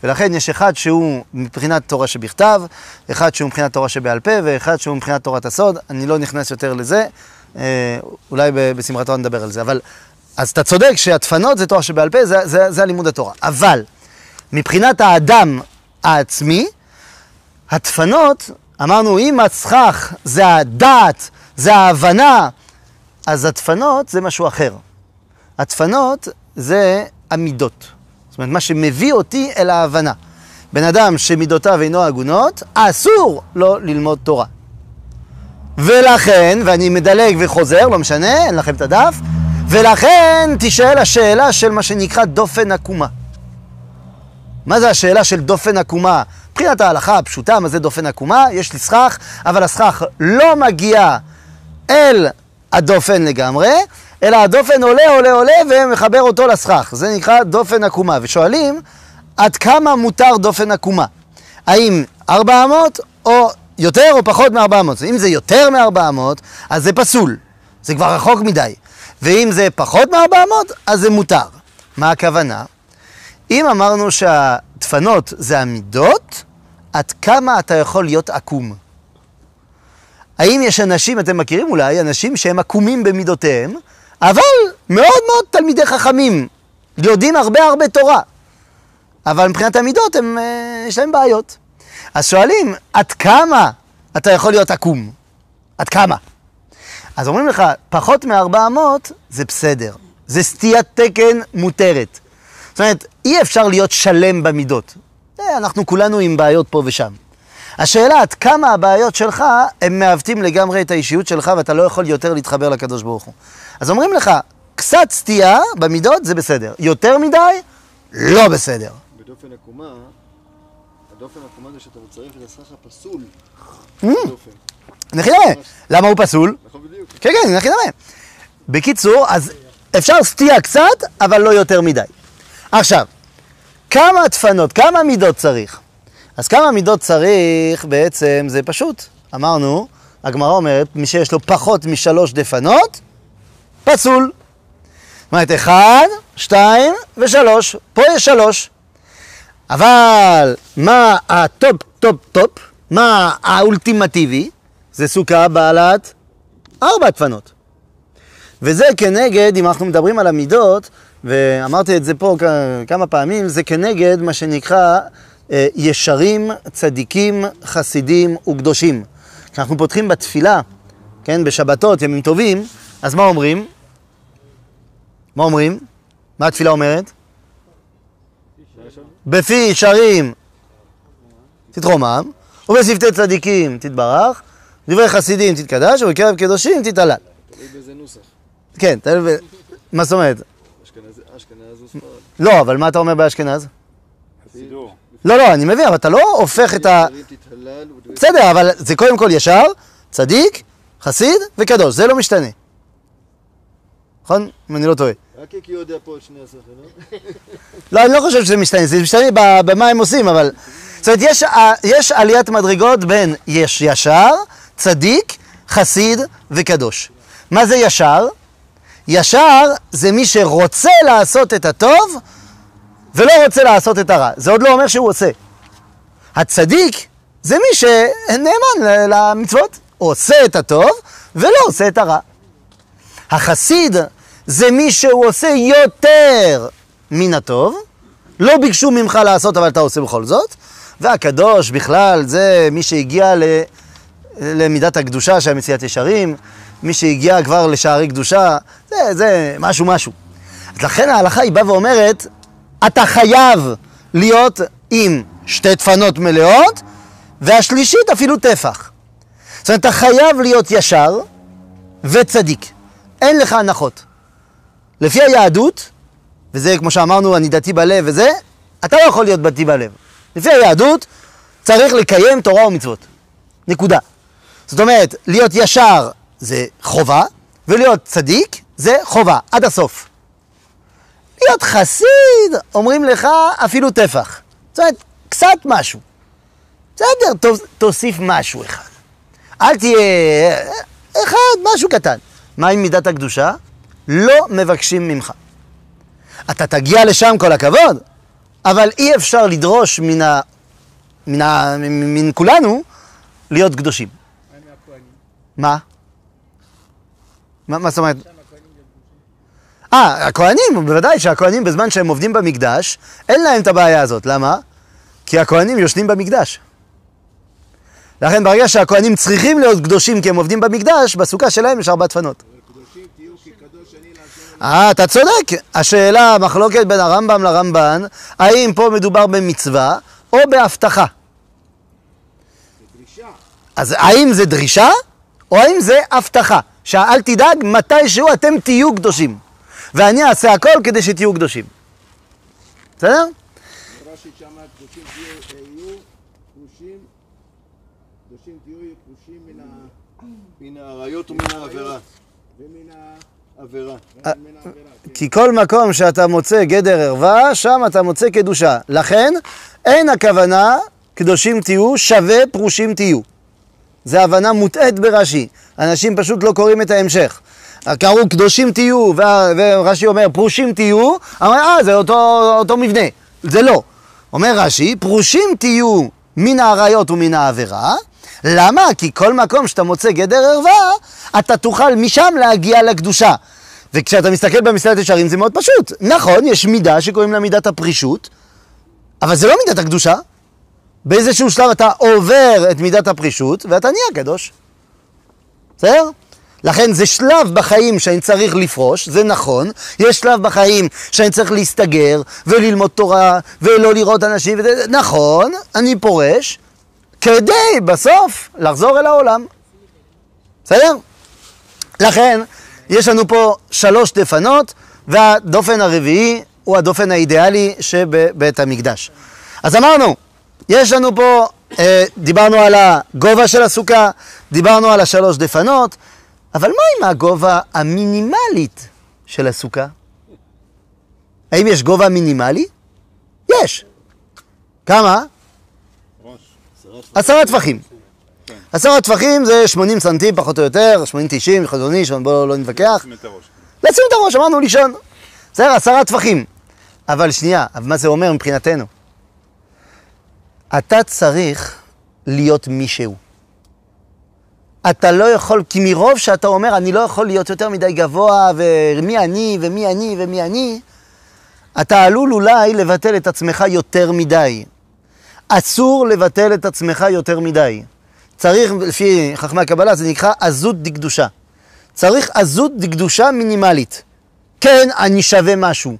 ולכן יש אחד שהוא מבחינת תורה שבכתב, אחד שהוא מבחינת תורה שבעל פה, ואחד שהוא מבחינת תורת הסוד. אני לא נכנס יותר לזה, אה, אולי ב- בשמחת תורה נדבר על זה. אבל, אז אתה צודק שהדפנות זה תורה שבעל פה, זה, זה, זה הלימוד התורה. אבל, מבחינת האדם העצמי, הדפנות, אמרנו, אם הסכך זה הדעת, זה ההבנה, אז הדפנות זה משהו אחר. הדפנות זה המידות. זאת אומרת, מה שמביא אותי אל ההבנה. בן אדם שמידותיו אינו הגונות, אסור לו ללמוד תורה. ולכן, ואני מדלג וחוזר, לא משנה, אין לכם את הדף, ולכן תישאל השאלה של מה שנקרא דופן עקומה. מה זה השאלה של דופן עקומה? מבחינת ההלכה הפשוטה, מה זה דופן עקומה? יש לי סכך, אבל הסכך לא מגיע אל הדופן לגמרי, אלא הדופן עולה, עולה, עולה ומחבר אותו לסכך. זה נקרא דופן עקומה. ושואלים, עד כמה מותר דופן עקומה? האם 400 או יותר או פחות מ-400? אם זה יותר מ-400, אז זה פסול. זה כבר רחוק מדי. ואם זה פחות מ-400, אז זה מותר. מה הכוונה? אם אמרנו שהדפנות זה המידות, עד כמה אתה יכול להיות עקום? האם יש אנשים, אתם מכירים אולי, אנשים שהם עקומים במידותיהם, אבל מאוד מאוד תלמידי חכמים, יודעים הרבה הרבה תורה, אבל מבחינת המידות הם, אה, יש להם בעיות. אז שואלים, עד כמה אתה יכול להיות עקום? עד כמה? אז אומרים לך, פחות מ-400 זה בסדר, זה סטיית תקן מותרת. זאת אומרת, אי אפשר להיות שלם במידות. אה, אנחנו כולנו עם בעיות פה ושם. השאלה עד כמה הבעיות שלך, הם מעוותים לגמרי את האישיות שלך ואתה לא יכול יותר להתחבר לקדוש ברוך הוא. אז אומרים לך, קצת סטייה במידות זה בסדר, יותר מדי, לא בסדר. בדופן עקומה, הדופן עקומה זה שאתה מצרף את הסכך הפסול. Mm. לדופן. נכי נמה. למה הוא פסול? נכון בדיוק. כן, כן, נכי נמה. בקיצור, אז אפשר סטייה קצת, אבל לא יותר מדי. עכשיו, כמה דפנות, כמה מידות צריך? אז כמה מידות צריך בעצם זה פשוט. אמרנו, הגמרא אומרת, מי שיש לו פחות משלוש דפנות, פסול. זאת אומרת, אחד, שתיים ושלוש. פה יש שלוש. אבל מה ה top top top, מה האולטימטיבי? זה סוכה בעלת ארבע דפנות. וזה כנגד, אם אנחנו מדברים על המידות, ואמרתי את זה פה כמה פעמים, זה כנגד מה שנקרא אה, ישרים, צדיקים, חסידים וקדושים. כשאנחנו פותחים בתפילה, כן, בשבתות, ימים טובים, אז מה אומרים? מה אומרים? מה התפילה אומרת? בפי ישרים תתרומם, ובשפתי צדיקים תתברך, דברי חסידים תתקדש, ובקרב קדושים תתעלל. תלוי באיזה נוסח. כן, תלוי ב... מה זאת אומרת? לא, אבל מה אתה אומר באשכנז? סידור. לא, לא, אני מבין, אבל אתה לא הופך את ה... בסדר, אבל זה קודם כל ישר, צדיק, חסיד וקדוש, זה לא משתנה. נכון? אם אני לא טועה. רק כי יודע פה את שני השחקנים. לא, אני לא חושב שזה משתנה, זה משתנה במה הם עושים, אבל... זאת אומרת, יש, ע- יש עליית מדרגות בין יש ישר, צדיק, חסיד וקדוש. מה זה ישר? ישר זה מי שרוצה לעשות את הטוב ולא רוצה לעשות את הרע. זה עוד לא אומר שהוא עושה. הצדיק זה מי שנאמן למצוות, עושה את הטוב ולא עושה את הרע. החסיד זה מי שהוא עושה יותר מן הטוב, לא ביקשו ממך לעשות אבל אתה עושה בכל זאת, והקדוש בכלל זה מי שהגיע ל... למידת הקדושה של מציאת ישרים, מי שהגיע כבר לשערי קדושה, זה, זה משהו משהו. אז לכן ההלכה היא באה ואומרת, אתה חייב להיות עם שתי דפנות מלאות, והשלישית אפילו טפח. זאת אומרת, אתה חייב להיות ישר וצדיק. אין לך הנחות. לפי היהדות, וזה כמו שאמרנו, אני דתי בלב וזה, אתה לא יכול להיות דתי בלב. לפי היהדות, צריך לקיים תורה ומצוות. נקודה. זאת אומרת, להיות ישר זה חובה, ולהיות צדיק זה חובה, עד הסוף. להיות חסיד, אומרים לך אפילו טפח. זאת אומרת, קצת משהו. בסדר, תוס- תוסיף משהו אחד. אל תהיה אחד, משהו קטן. מה עם מידת הקדושה? לא מבקשים ממך. אתה תגיע לשם כל הכבוד, אבל אי אפשר לדרוש מן, ה... מן, ה... מן כולנו להיות קדושים. מה? מה, מה זאת אומרת? אה, הכהנים, בוודאי שהכהנים בזמן שהם עובדים במקדש, אין להם את הבעיה הזאת. למה? כי הכהנים יושנים במקדש. לכן ברגע שהכהנים צריכים להיות קדושים כי הם עובדים במקדש, בסוכה שלהם יש ארבע דפנות. אה, אתה צודק. השאלה, המחלוקת בין הרמב"ם לרמב"ן, האם פה מדובר במצווה או בהבטחה. אז האם זה דרישה, או האם זה הבטחה? שאל תדאג, מתישהו אתם תהיו קדושים. ואני אעשה הכל כדי שתהיו קדושים. בסדר? רש"י שמה קדושים תהיו יהיו פרושים קדושים תהיו יהיו פרושים מן ה... מן האריות ומן העבירה. ומן ה... עבירה. מן העבירה. כן. כי כל מקום שאתה מוצא גדר ערווה, שם אתה מוצא קדושה. לכן, אין הכוונה קדושים תהיו, שווה פרושים תהיו. זו הבנה מוטעית ברש"י. אנשים פשוט לא קוראים את ההמשך. קראו קדושים תהיו, ורש"י אומר פרושים תהיו, אמר אה זה אותו, אותו מבנה. זה לא. אומר רש"י, פרושים תהיו מן האריות ומן העבירה. למה? כי כל מקום שאתה מוצא גדר ערווה, אתה תוכל משם להגיע לקדושה. וכשאתה מסתכל במסילת ישרים זה מאוד פשוט. נכון, יש מידה שקוראים לה מידת הפרישות, אבל זה לא מידת הקדושה. באיזשהו שלב אתה עובר את מידת הפרישות ואתה נהיה קדוש. בסדר? לכן זה שלב בחיים שאני צריך לפרוש, זה נכון. יש שלב בחיים שאני צריך להסתגר וללמוד תורה ולא לראות אנשים, וזה, נכון, אני פורש, כדי בסוף לחזור אל העולם. בסדר? לכן, יש לנו פה שלוש דפנות, והדופן הרביעי הוא הדופן האידיאלי שבבית המקדש. אז אמרנו, יש לנו פה, אה, דיברנו על הגובה של הסוכה, דיברנו על השלוש דפנות, אבל מה עם הגובה המינימלית של הסוכה? האם יש גובה מינימלי? יש. כמה? עשרה טפחים. עשרה טפחים זה 80 סנטים פחות או יותר, 80-90, חזוני, בואו לא נתווכח. לשים את הראש, אמרנו לישון. בסדר, עשרה טפחים. אבל שנייה, מה זה אומר מבחינתנו? אתה צריך להיות מישהו. אתה לא יכול, כי מרוב שאתה אומר, אני לא יכול להיות יותר מדי גבוה, ומי אני, ומי אני, ומי אני, אתה עלול אולי לבטל את עצמך יותר מדי. אסור לבטל את עצמך יותר מדי. צריך, לפי חכמי הקבלה, זה נקרא עזות דקדושה. צריך עזות דקדושה מינימלית. כן, אני שווה משהו.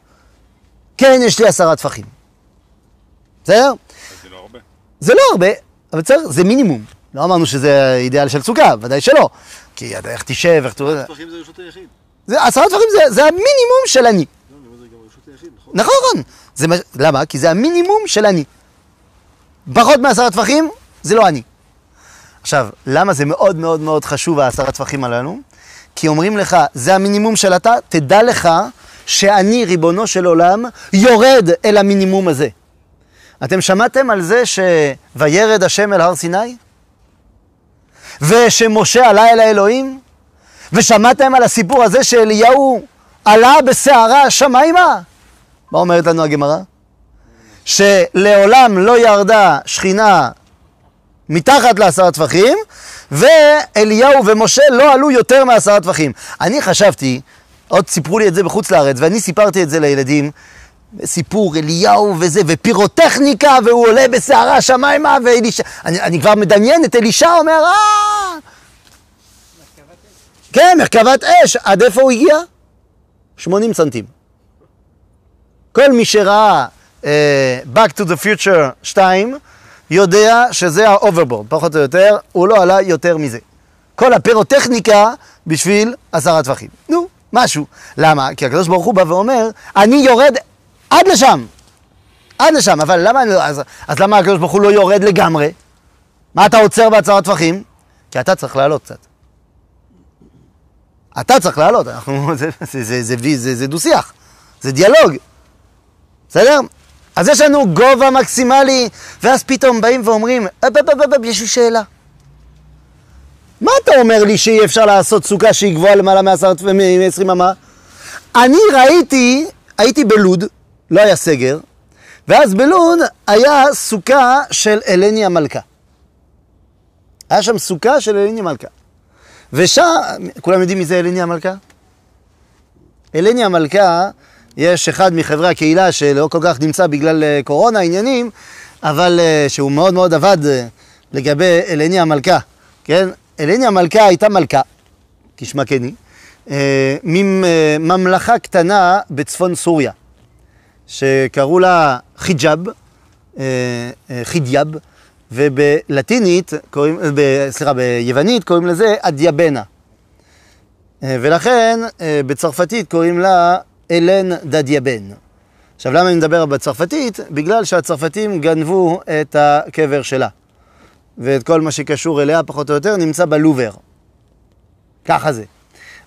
כן, יש לי עשרה טפחים. בסדר? זה לא הרבה. זה לא הרבה, אבל צריך, זה מינימום. לא אמרנו שזה אידיאל של סוכה, ודאי שלא. כי אתה איך תשב, איך אתה... טפחים זה רשות היחיד. עשרה טפחים זה, המינימום של אני. לא, נכון? נכון, נכון. למה? כי זה המינימום של אני. פחות מעשרה טפחים, זה לא אני. עכשיו, למה זה מאוד מאוד מאוד חשוב העשרה טפחים הללו? כי אומרים לך, זה המינימום של אתה, תדע לך שאני, ריבונו של עולם, יורד אל המינימום הזה. אתם שמעתם על זה שוירד השם אל הר סיני? ושמשה עלה אל האלוהים? ושמעתם על הסיפור הזה שאליהו עלה בסערה השמיימה? מה אומרת לנו הגמרא? שלעולם לא ירדה שכינה מתחת לעשרה טפחים, ואליהו ומשה לא עלו יותר מעשרה טפחים. אני חשבתי, עוד סיפרו לי את זה בחוץ לארץ, ואני סיפרתי את זה לילדים, סיפור אליהו וזה, ופירוטכניקה, והוא עולה בסערה השמיימה, ואלישע... אני, אני כבר מדמיין את אלישע אומר, אה... כן, מרכבת אש. עד איפה הוא הגיע? 80 סנטים. כל מי שראה uh, Back to the Future 2, יודע שזה ה hoverboard, פחות או יותר, הוא לא עלה יותר מזה. כל הפירוטכניקה בשביל עשרה טפחים. נו, משהו. למה? כי הקדוש ברוך הוא בא ואומר, אני יורד עד לשם. עד לשם. אבל למה, לא- אז, אז למה הקדוש ברוך הוא לא יורד לגמרי? מה אתה עוצר בעשרה טפחים? כי אתה צריך לעלות קצת. אתה צריך לעלות, אנחנו, זה, זה, זה, זה, זה, זה, זה דו-שיח, זה דיאלוג, בסדר? אז יש לנו גובה מקסימלי, ואז פתאום באים ואומרים, "אב, אב, אב, אב, יש לי שאלה. מה אתה אומר לי שאי אפשר לעשות סוכה שהיא גבוהה למעלה מ-20 אמה? אני ראיתי, הייתי בלוד, לא היה סגר, ואז בלוד היה סוכה של אלני המלכה. היה שם סוכה של אלני המלכה. ושם, כולם יודעים מי זה אלני המלכה? אלני המלכה, יש אחד מחברי הקהילה שלא כל כך נמצא בגלל אה, קורונה, עניינים, אבל אה, שהוא מאוד מאוד עבד אה, לגבי אלני המלכה, כן? אלני המלכה הייתה מלכה, כשמה כן היא, מממלכה קטנה בצפון סוריה, שקראו לה חיג'אב, חידיאב, ובלטינית, קוראים, ב, סליחה, ביוונית קוראים לזה אדיאבנה. ולכן בצרפתית קוראים לה אלן דדיאבן. עכשיו, למה אני מדבר בצרפתית? בגלל שהצרפתים גנבו את הקבר שלה. ואת כל מה שקשור אליה, פחות או יותר, נמצא בלובר. ככה זה.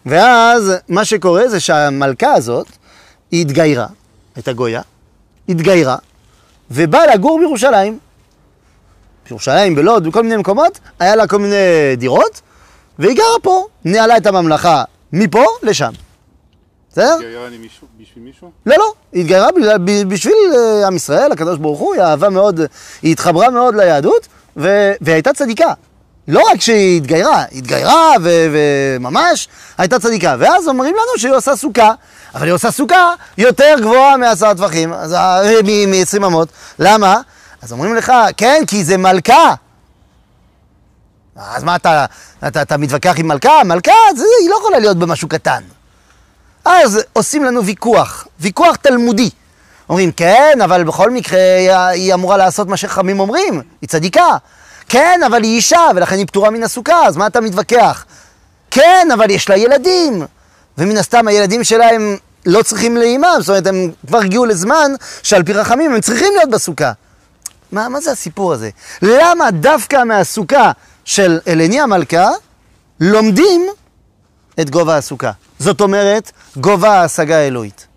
ואז מה שקורה זה שהמלכה הזאת, היא התגיירה, הייתה גויה, התגיירה, ובאה לגור בירושלים. בירושלים, בלוד, בכל מיני מקומות, היה לה כל מיני דירות, והיא גרה פה, ניהלה את הממלכה מפה לשם. בסדר? התגיירה בשביל מישהו? לא, לא, היא התגיירה בשביל אה, עם ישראל, הקדוש ברוך הוא, היא אהבה מאוד, היא התחברה מאוד ליהדות, והיא הייתה צדיקה. לא רק שהיא התגיירה, היא התגיירה וממש הייתה צדיקה. ואז אומרים לנו שהיא עושה סוכה, אבל היא עושה סוכה יותר גבוהה מעשרה טווחים, אז ה- מ- מ-20 אמות. למה? אז אומרים לך, כן, כי זה מלכה. אז מה אתה, אתה, אתה מתווכח עם מלכה? מלכה, זה, היא לא יכולה להיות במשהו קטן. אז עושים לנו ויכוח, ויכוח תלמודי. אומרים, כן, אבל בכל מקרה היא- היא אמורה לעשות מה שחכמים אומרים, היא צדיקה. כן, אבל היא אישה, ולכן היא פטורה מן הסוכה, אז מה אתה מתווכח? כן, אבל יש לה ילדים, ומן הסתם הילדים שלה הם לא צריכים לאימם, זאת אומרת, הם כבר הגיעו לזמן שעל פי רחמים הם צריכים להיות בסוכה. מה, מה זה הסיפור הזה? למה דווקא מהסוכה של אלני המלכה לומדים את גובה הסוכה. זאת אומרת, גובה ההשגה האלוהית.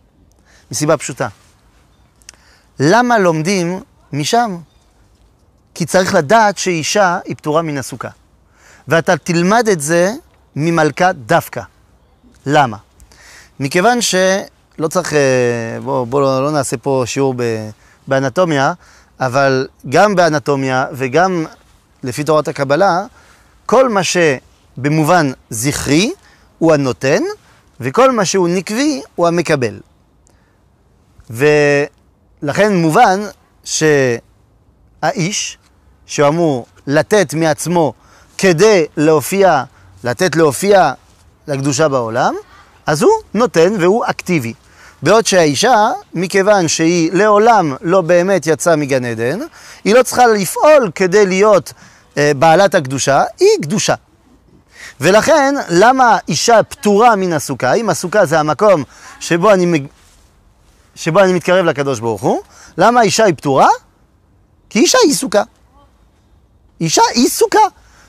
מסיבה פשוטה. למה לומדים משם? כי צריך לדעת שאישה היא פטורה מן הסוכה. ואתה תלמד את זה ממלכה דווקא. למה? מכיוון שלא צריך, אה, בואו בוא לא, לא נעשה פה שיעור ב- באנטומיה, אבל גם באנטומיה וגם לפי תורת הקבלה, כל מה שבמובן זכרי הוא הנותן, וכל מה שהוא נקבי הוא המקבל. ולכן מובן שהאיש, שהוא אמור לתת מעצמו כדי להופיע, לתת להופיע לקדושה בעולם, אז הוא נותן והוא אקטיבי. בעוד שהאישה, מכיוון שהיא לעולם לא באמת יצאה מגן עדן, היא לא צריכה לפעול כדי להיות אה, בעלת הקדושה, היא קדושה. ולכן, למה אישה פטורה מן הסוכה? אם הסוכה זה המקום שבו אני, שבו אני מתקרב לקדוש ברוך הוא, למה אישה היא פטורה? כי אישה היא סוכה. אישה היא סוכה.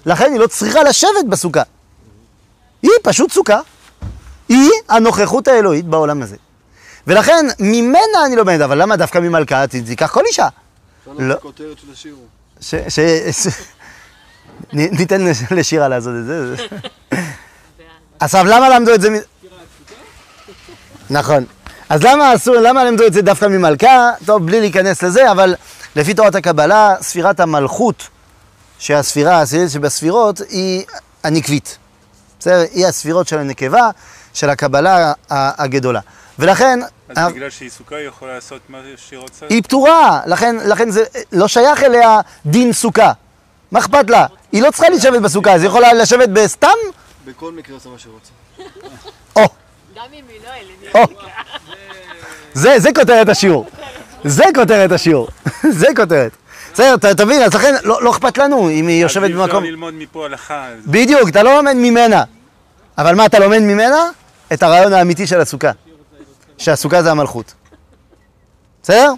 לכן היא לא צריכה לשבת בסוכה. היא פשוט סוכה. היא הנוכחות האלוהית בעולם הזה. ולכן, ממנה אני לומד, אבל למה דווקא ממלכה? ת- תיקח כל אישה. לא. כותרת של השיר. ש... ש... ניתן לש- לשירה לעשות את זה. עכשיו, למה למדו את זה? נכון. אז למה עשו, למה למדו את זה דווקא ממלכה? טוב, בלי להיכנס לזה, אבל לפי תורת הקבלה, ספירת המלכות, שהספירה העשירית שבספירות, היא הנקבית. בסדר? היא הספירות של הנקבה, של הקבלה הגדולה. ולכן, אז ה- בגלל שהיא סוכה היא יכולה לעשות מה שהיא רוצה? היא פטורה, לכן, לכן זה לא שייך אליה דין סוכה. מה אכפת לה? היא לא צריכה לשבת בסוכה, אז היא יכולה לשבת בסתם? בכל מקרה עושה מה שרוצה. או, גם אם היא לא. זה, זה כותרת השיעור. זה כותרת השיעור. זה כותרת. בסדר, אתה תבין, אז לכן לא, לא אכפת לנו אם היא יושבת אז אי אפשר במקום... ללמוד מפה הלכה. בדיוק, אתה לא לומד ממנה. אבל מה אתה לומד ממנה? את הרעיון האמיתי של הסוכה. שהסוכה זה המלכות. בסדר?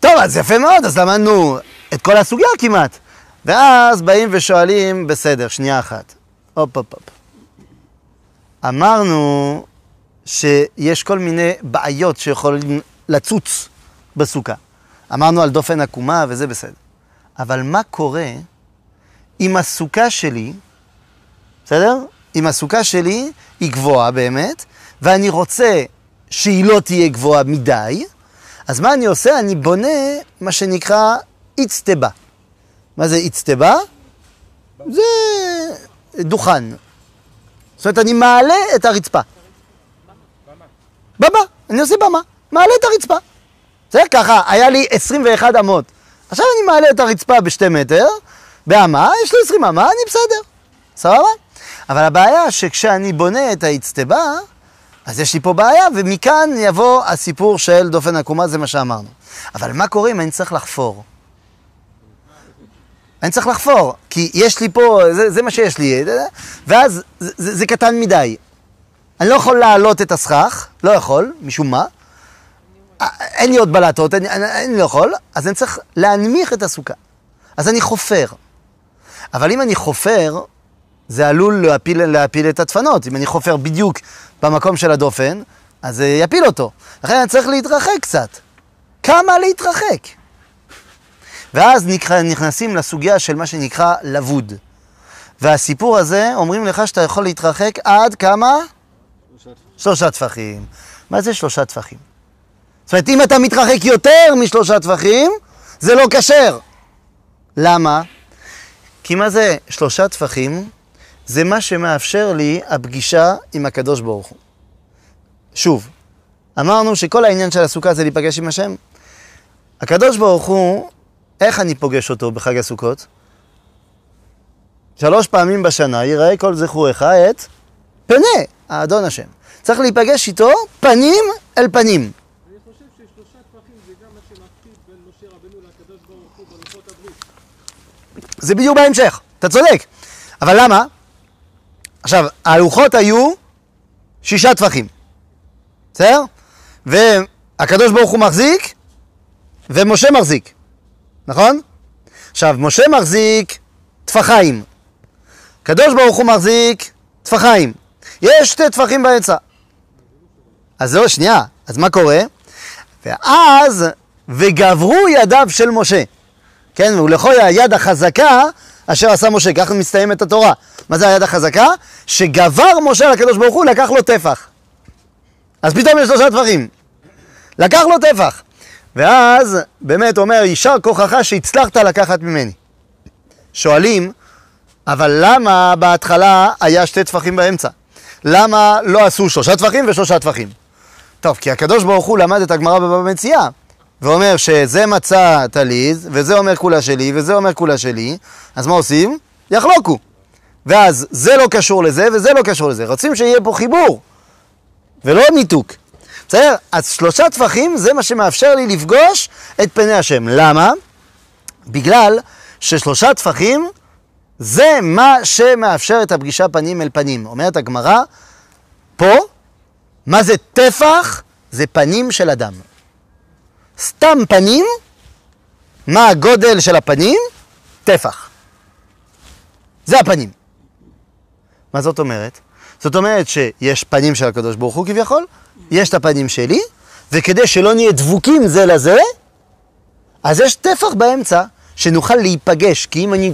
טוב, אז יפה מאוד, אז למדנו את כל הסוגיה כמעט. ואז באים ושואלים, בסדר, שנייה אחת. הופ, הופ, הופ. אמרנו שיש כל מיני בעיות שיכולים לצוץ בסוכה. אמרנו על דופן עקומה וזה בסדר. אבל מה קורה אם הסוכה שלי, בסדר? אם הסוכה שלי היא גבוהה באמת, ואני רוצה שהיא לא תהיה גבוהה מדי, אז מה אני עושה? אני בונה מה שנקרא איצטבה. מה זה איצטבה? זה דוכן. זאת אומרת, אני מעלה את הרצפה. במה. אני עושה במה. מעלה את הרצפה. בסדר? ככה, היה לי 21 אמות. עכשיו אני מעלה את הרצפה בשתי מטר, באמה, יש לי 20 אמה, אני בסדר. סבבה? אבל הבעיה שכשאני בונה את האצטבה, אז יש לי פה בעיה, ומכאן יבוא הסיפור של דופן עקומה, זה מה שאמרנו. אבל מה קורה אם אני צריך לחפור? אני צריך לחפור, כי יש לי פה, זה, זה מה שיש לי, ואז זה, זה, זה קטן מדי. אני לא יכול להעלות את הסכך, לא יכול, משום מה. אין לי עוד בלטות, אני, אני, אני לא יכול, אז אני צריך להנמיך את הסוכה. אז אני חופר. אבל אם אני חופר, זה עלול להפיל, להפיל את הדפנות. אם אני חופר בדיוק במקום של הדופן, אז זה יפיל אותו. לכן אני צריך להתרחק קצת. כמה להתרחק? ואז נכנסים לסוגיה של מה שנקרא לבוד. והסיפור הזה, אומרים לך שאתה יכול להתרחק עד כמה? שלושה טפחים. מה זה שלושה טפחים? זאת אומרת, אם אתה מתרחק יותר משלושה טפחים, זה לא כשר. למה? כי מה זה שלושה טפחים? זה מה שמאפשר לי הפגישה עם הקדוש ברוך הוא. שוב, אמרנו שכל העניין של הסוכה זה להיפגש עם השם. הקדוש ברוך הוא, איך אני פוגש אותו בחג הסוכות? שלוש פעמים בשנה יראה כל זכורך את פנה, האדון השם. צריך להיפגש איתו פנים אל פנים. אני חושב ששלושה טפחים זה גם מה שמפחיד בין משה רבנו לקדוש ברוך הוא בלוחות הברית. זה בדיוק בהמשך, אתה צודק. אבל למה? עכשיו, הלוחות היו שישה טפחים, בסדר? והקדוש ברוך הוא מחזיק, ומשה מחזיק, נכון? עכשיו, משה מחזיק טפחיים, קדוש ברוך הוא מחזיק טפחיים. יש שתי טפחים באמצע. אז זהו, שנייה, אז מה קורה? ואז, וגברו ידיו של משה. כן, ולכל היד החזקה אשר עשה משה, ככה מסתיימת התורה. מה זה היד החזקה? שגבר משה על הקדוש ברוך הוא, לקח לו טפח. אז פתאום יש שלושה טפחים. לקח לו טפח. ואז באמת אומר, יישר כוחך שהצלחת לקחת ממני. שואלים, אבל למה בהתחלה היה שתי טפחים באמצע? למה לא עשו שלושה טפחים ושלושה טפחים? טוב, כי הקדוש ברוך הוא למד את הגמרא בבבא מציאה, ואומר שזה מצא טליז, וזה אומר כולה שלי, וזה אומר כולה שלי, אז מה עושים? יחלוקו. ואז זה לא קשור לזה, וזה לא קשור לזה. רוצים שיהיה פה חיבור, ולא ניתוק. בסדר? אז שלושה טפחים זה מה שמאפשר לי לפגוש את פני השם. למה? בגלל ששלושה טפחים זה מה שמאפשר את הפגישה פנים אל פנים. אומרת הגמרא, פה, מה זה טפח? זה פנים של אדם. סתם פנים, מה הגודל של הפנים? טפח. זה הפנים. מה זאת אומרת? זאת אומרת שיש פנים של הקדוש ברוך הוא כביכול, יש את הפנים שלי, וכדי שלא נהיה דבוקים זה לזה, אז יש טפח באמצע, שנוכל להיפגש, כי אם אני...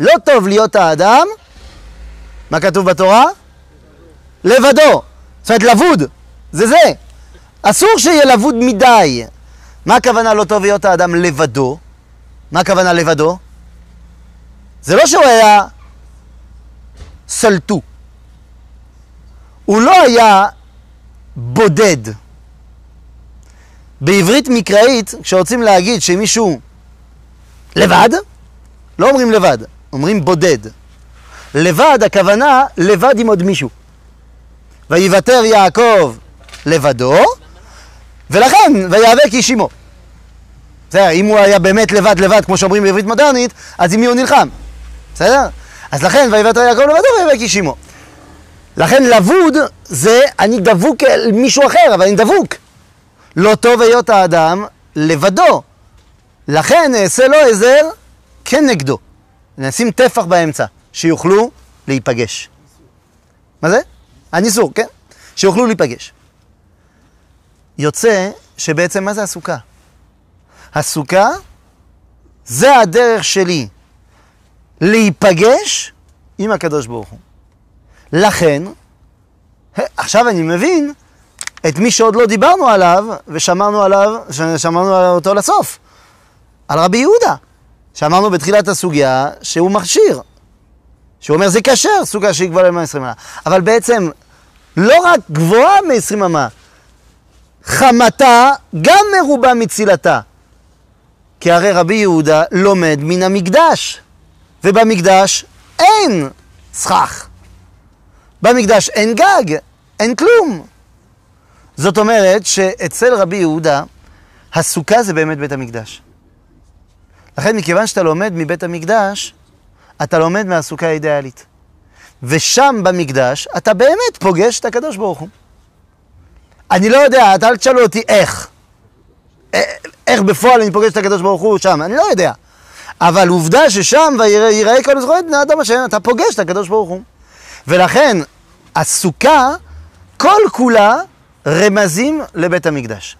לא טוב להיות האדם, מה כתוב בתורה? לבדו. זאת אומרת, לבוד. זה זה. אסור שיהיה לבוד מדי. מה הכוונה לא טוב להיות האדם לבדו? מה הכוונה לבדו? זה לא שהוא היה סלטו. הוא לא היה בודד. בעברית מקראית, כשרוצים להגיד שמישהו לבד, לא אומרים לבד, אומרים בודד. לבד, הכוונה לבד עם עוד מישהו. ויוותר יעקב לבדו, ולכן ויאבק איש עמו. בסדר, אם הוא היה באמת לבד לבד, כמו שאומרים בעברית מודרנית, אז עם מי הוא נלחם? בסדר? אז לכן ויוותר יעקב לבדו ויאבק איש עמו. לכן לבוד זה אני דבוק אל מישהו אחר, אבל אני דבוק. לא טוב היות האדם לבדו. לכן אעשה לו עזר כנגדו. נשים טפח באמצע, שיוכלו להיפגש. מה זה? הניסור, כן? שיוכלו להיפגש. יוצא שבעצם מה זה הסוכה? הסוכה זה הדרך שלי להיפגש עם הקדוש ברוך הוא. לכן, עכשיו אני מבין את מי שעוד לא דיברנו עליו, ושמרנו עליו, שמרנו אותו לסוף, על רבי יהודה, שאמרנו בתחילת הסוגיה שהוא מכשיר, שהוא אומר זה כשר, סוכה שהיא גבוהה ל-120 אמה, אבל בעצם לא רק גבוהה מ-20 אמה, חמתה גם מרובה מצילתה. כי הרי רבי יהודה לומד מן המקדש, ובמקדש אין סכך. במקדש אין גג, אין כלום. זאת אומרת שאצל רבי יהודה, הסוכה זה באמת בית המקדש. לכן מכיוון שאתה לומד מבית המקדש, אתה לומד מהסוכה האידיאלית. ושם במקדש אתה באמת פוגש את הקדוש ברוך הוא. אני לא יודע, אתה אל תשאלו אותי איך. איך בפועל אני פוגש את הקדוש ברוך הוא שם, אני לא יודע. אבל עובדה ששם ויראה כל זכויות בני אדם השם, אתה פוגש את הקדוש ברוך הוא. ולכן הסוכה כל כולה רמזים לבית המקדש.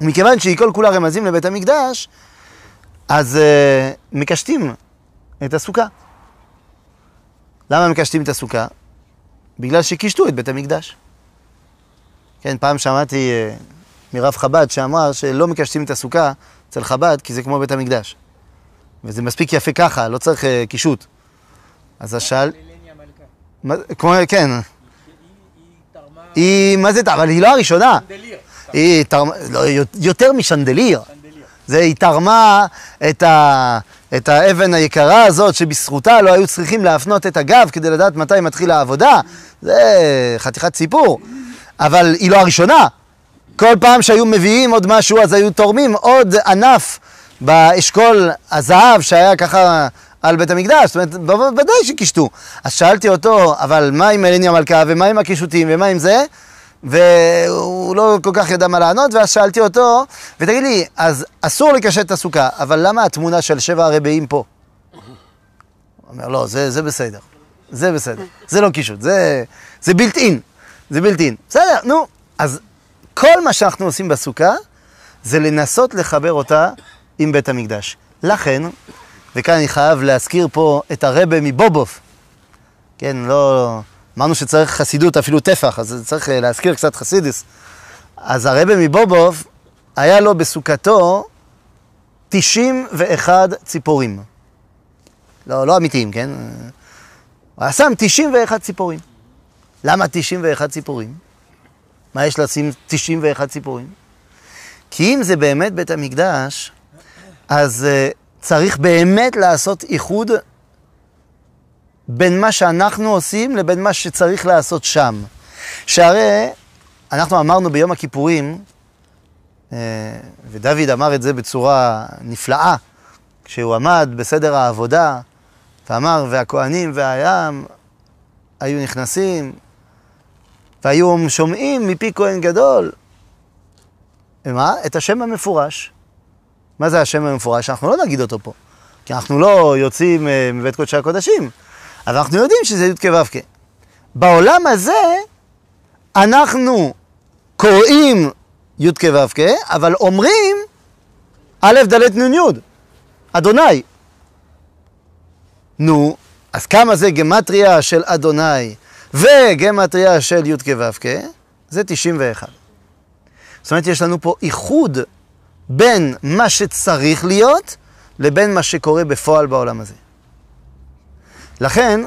מכיוון שהיא כל כולה רמזים לבית המקדש, אז uh, מקשטים את הסוכה. למה מקשטים את הסוכה? בגלל שקישטו את בית המקדש. כן, פעם שמעתי uh, מרב חב"ד שאמר שלא מקשטים את הסוכה אצל חב"ד כי זה כמו בית המקדש. וזה מספיק יפה ככה, לא צריך uh, קישוט. אז השאל... מה, כמו, כן. היא, מה זה, אבל היא לא הראשונה. היא תרמה, לא, יותר משנדליר. זה, היא תרמה את, ה, את האבן היקרה הזאת, שבזכותה לא היו צריכים להפנות את הגב כדי לדעת מתי מתחילה העבודה. זה חתיכת סיפור. אבל היא לא הראשונה. כל פעם שהיו מביאים עוד משהו, אז היו תורמים עוד ענף באשכול הזהב שהיה ככה על בית המקדש, זאת אומרת, בוודאי שקישטו. אז שאלתי אותו, אבל מה עם אלני המלכה, ומה עם הקישוטים, ומה עם זה? והוא לא כל כך ידע מה לענות, ואז שאלתי אותו, ותגיד לי, אז אסור לקשט את הסוכה, אבל למה התמונה של שבע הרבעים פה? הוא אומר, לא, זה, זה בסדר, זה בסדר, זה לא קישוט, זה, זה בילט אין, זה בילט אין. בסדר, נו, אז כל מה שאנחנו עושים בסוכה, זה לנסות לחבר אותה עם בית המקדש. לכן, וכאן אני חייב להזכיר פה את הרבה מבובוב. כן, לא... אמרנו שצריך חסידות, אפילו טפח, אז צריך אה, להזכיר קצת חסידס. אז הרבה מבובוב, היה לו בסוכתו 91 ציפורים. לא, לא אמיתיים, כן? הוא שם 91 ציפורים. למה 91 ציפורים? מה יש לשים 91 ציפורים? כי אם זה באמת בית המקדש, אז uh, צריך באמת לעשות איחוד בין מה שאנחנו עושים לבין מה שצריך לעשות שם. שהרי אנחנו אמרנו ביום הכיפורים, אה, ודוד אמר את זה בצורה נפלאה, כשהוא עמד בסדר העבודה ואמר, והכהנים והים היו נכנסים והיו שומעים מפי כהן גדול, מה? את השם המפורש. מה זה השם המפורש? אנחנו לא נגיד אותו פה, כי אנחנו לא יוצאים אה, מבית קודשי הקודשים, אבל אנחנו יודעים שזה י"ק ו"ק. בעולם הזה אנחנו קוראים י' כ' ו' כ', אבל אומרים א' ד' נ' י', אדוני. נו, אז כמה זה גמטריה של אדוני וגמטריה של י' כ' ו' כ'? זה 91. זאת אומרת, יש לנו פה איחוד בין מה שצריך להיות לבין מה שקורה בפועל בעולם הזה. לכן,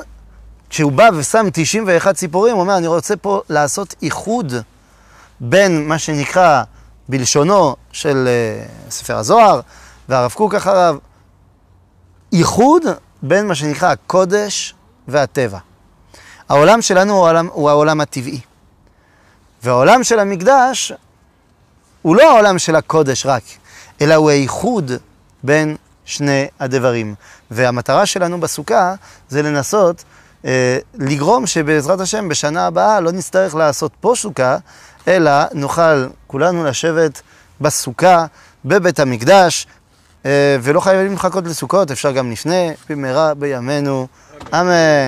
כשהוא בא ושם 91 ציפורים, הוא אומר, אני רוצה פה לעשות איחוד בין מה שנקרא בלשונו של uh, ספר הזוהר והרב קוק אחריו, איחוד בין מה שנקרא הקודש והטבע. העולם שלנו הוא העולם, הוא העולם הטבעי. והעולם של המקדש הוא לא העולם של הקודש רק, אלא הוא האיחוד בין שני הדברים. והמטרה שלנו בסוכה זה לנסות אה, לגרום שבעזרת השם בשנה הבאה לא נצטרך לעשות פה סוכה, אלא נוכל כולנו לשבת בסוכה, בבית המקדש, אה, ולא חייבים לחכות לסוכות, אפשר גם לפני, במהרה בימינו, אמן.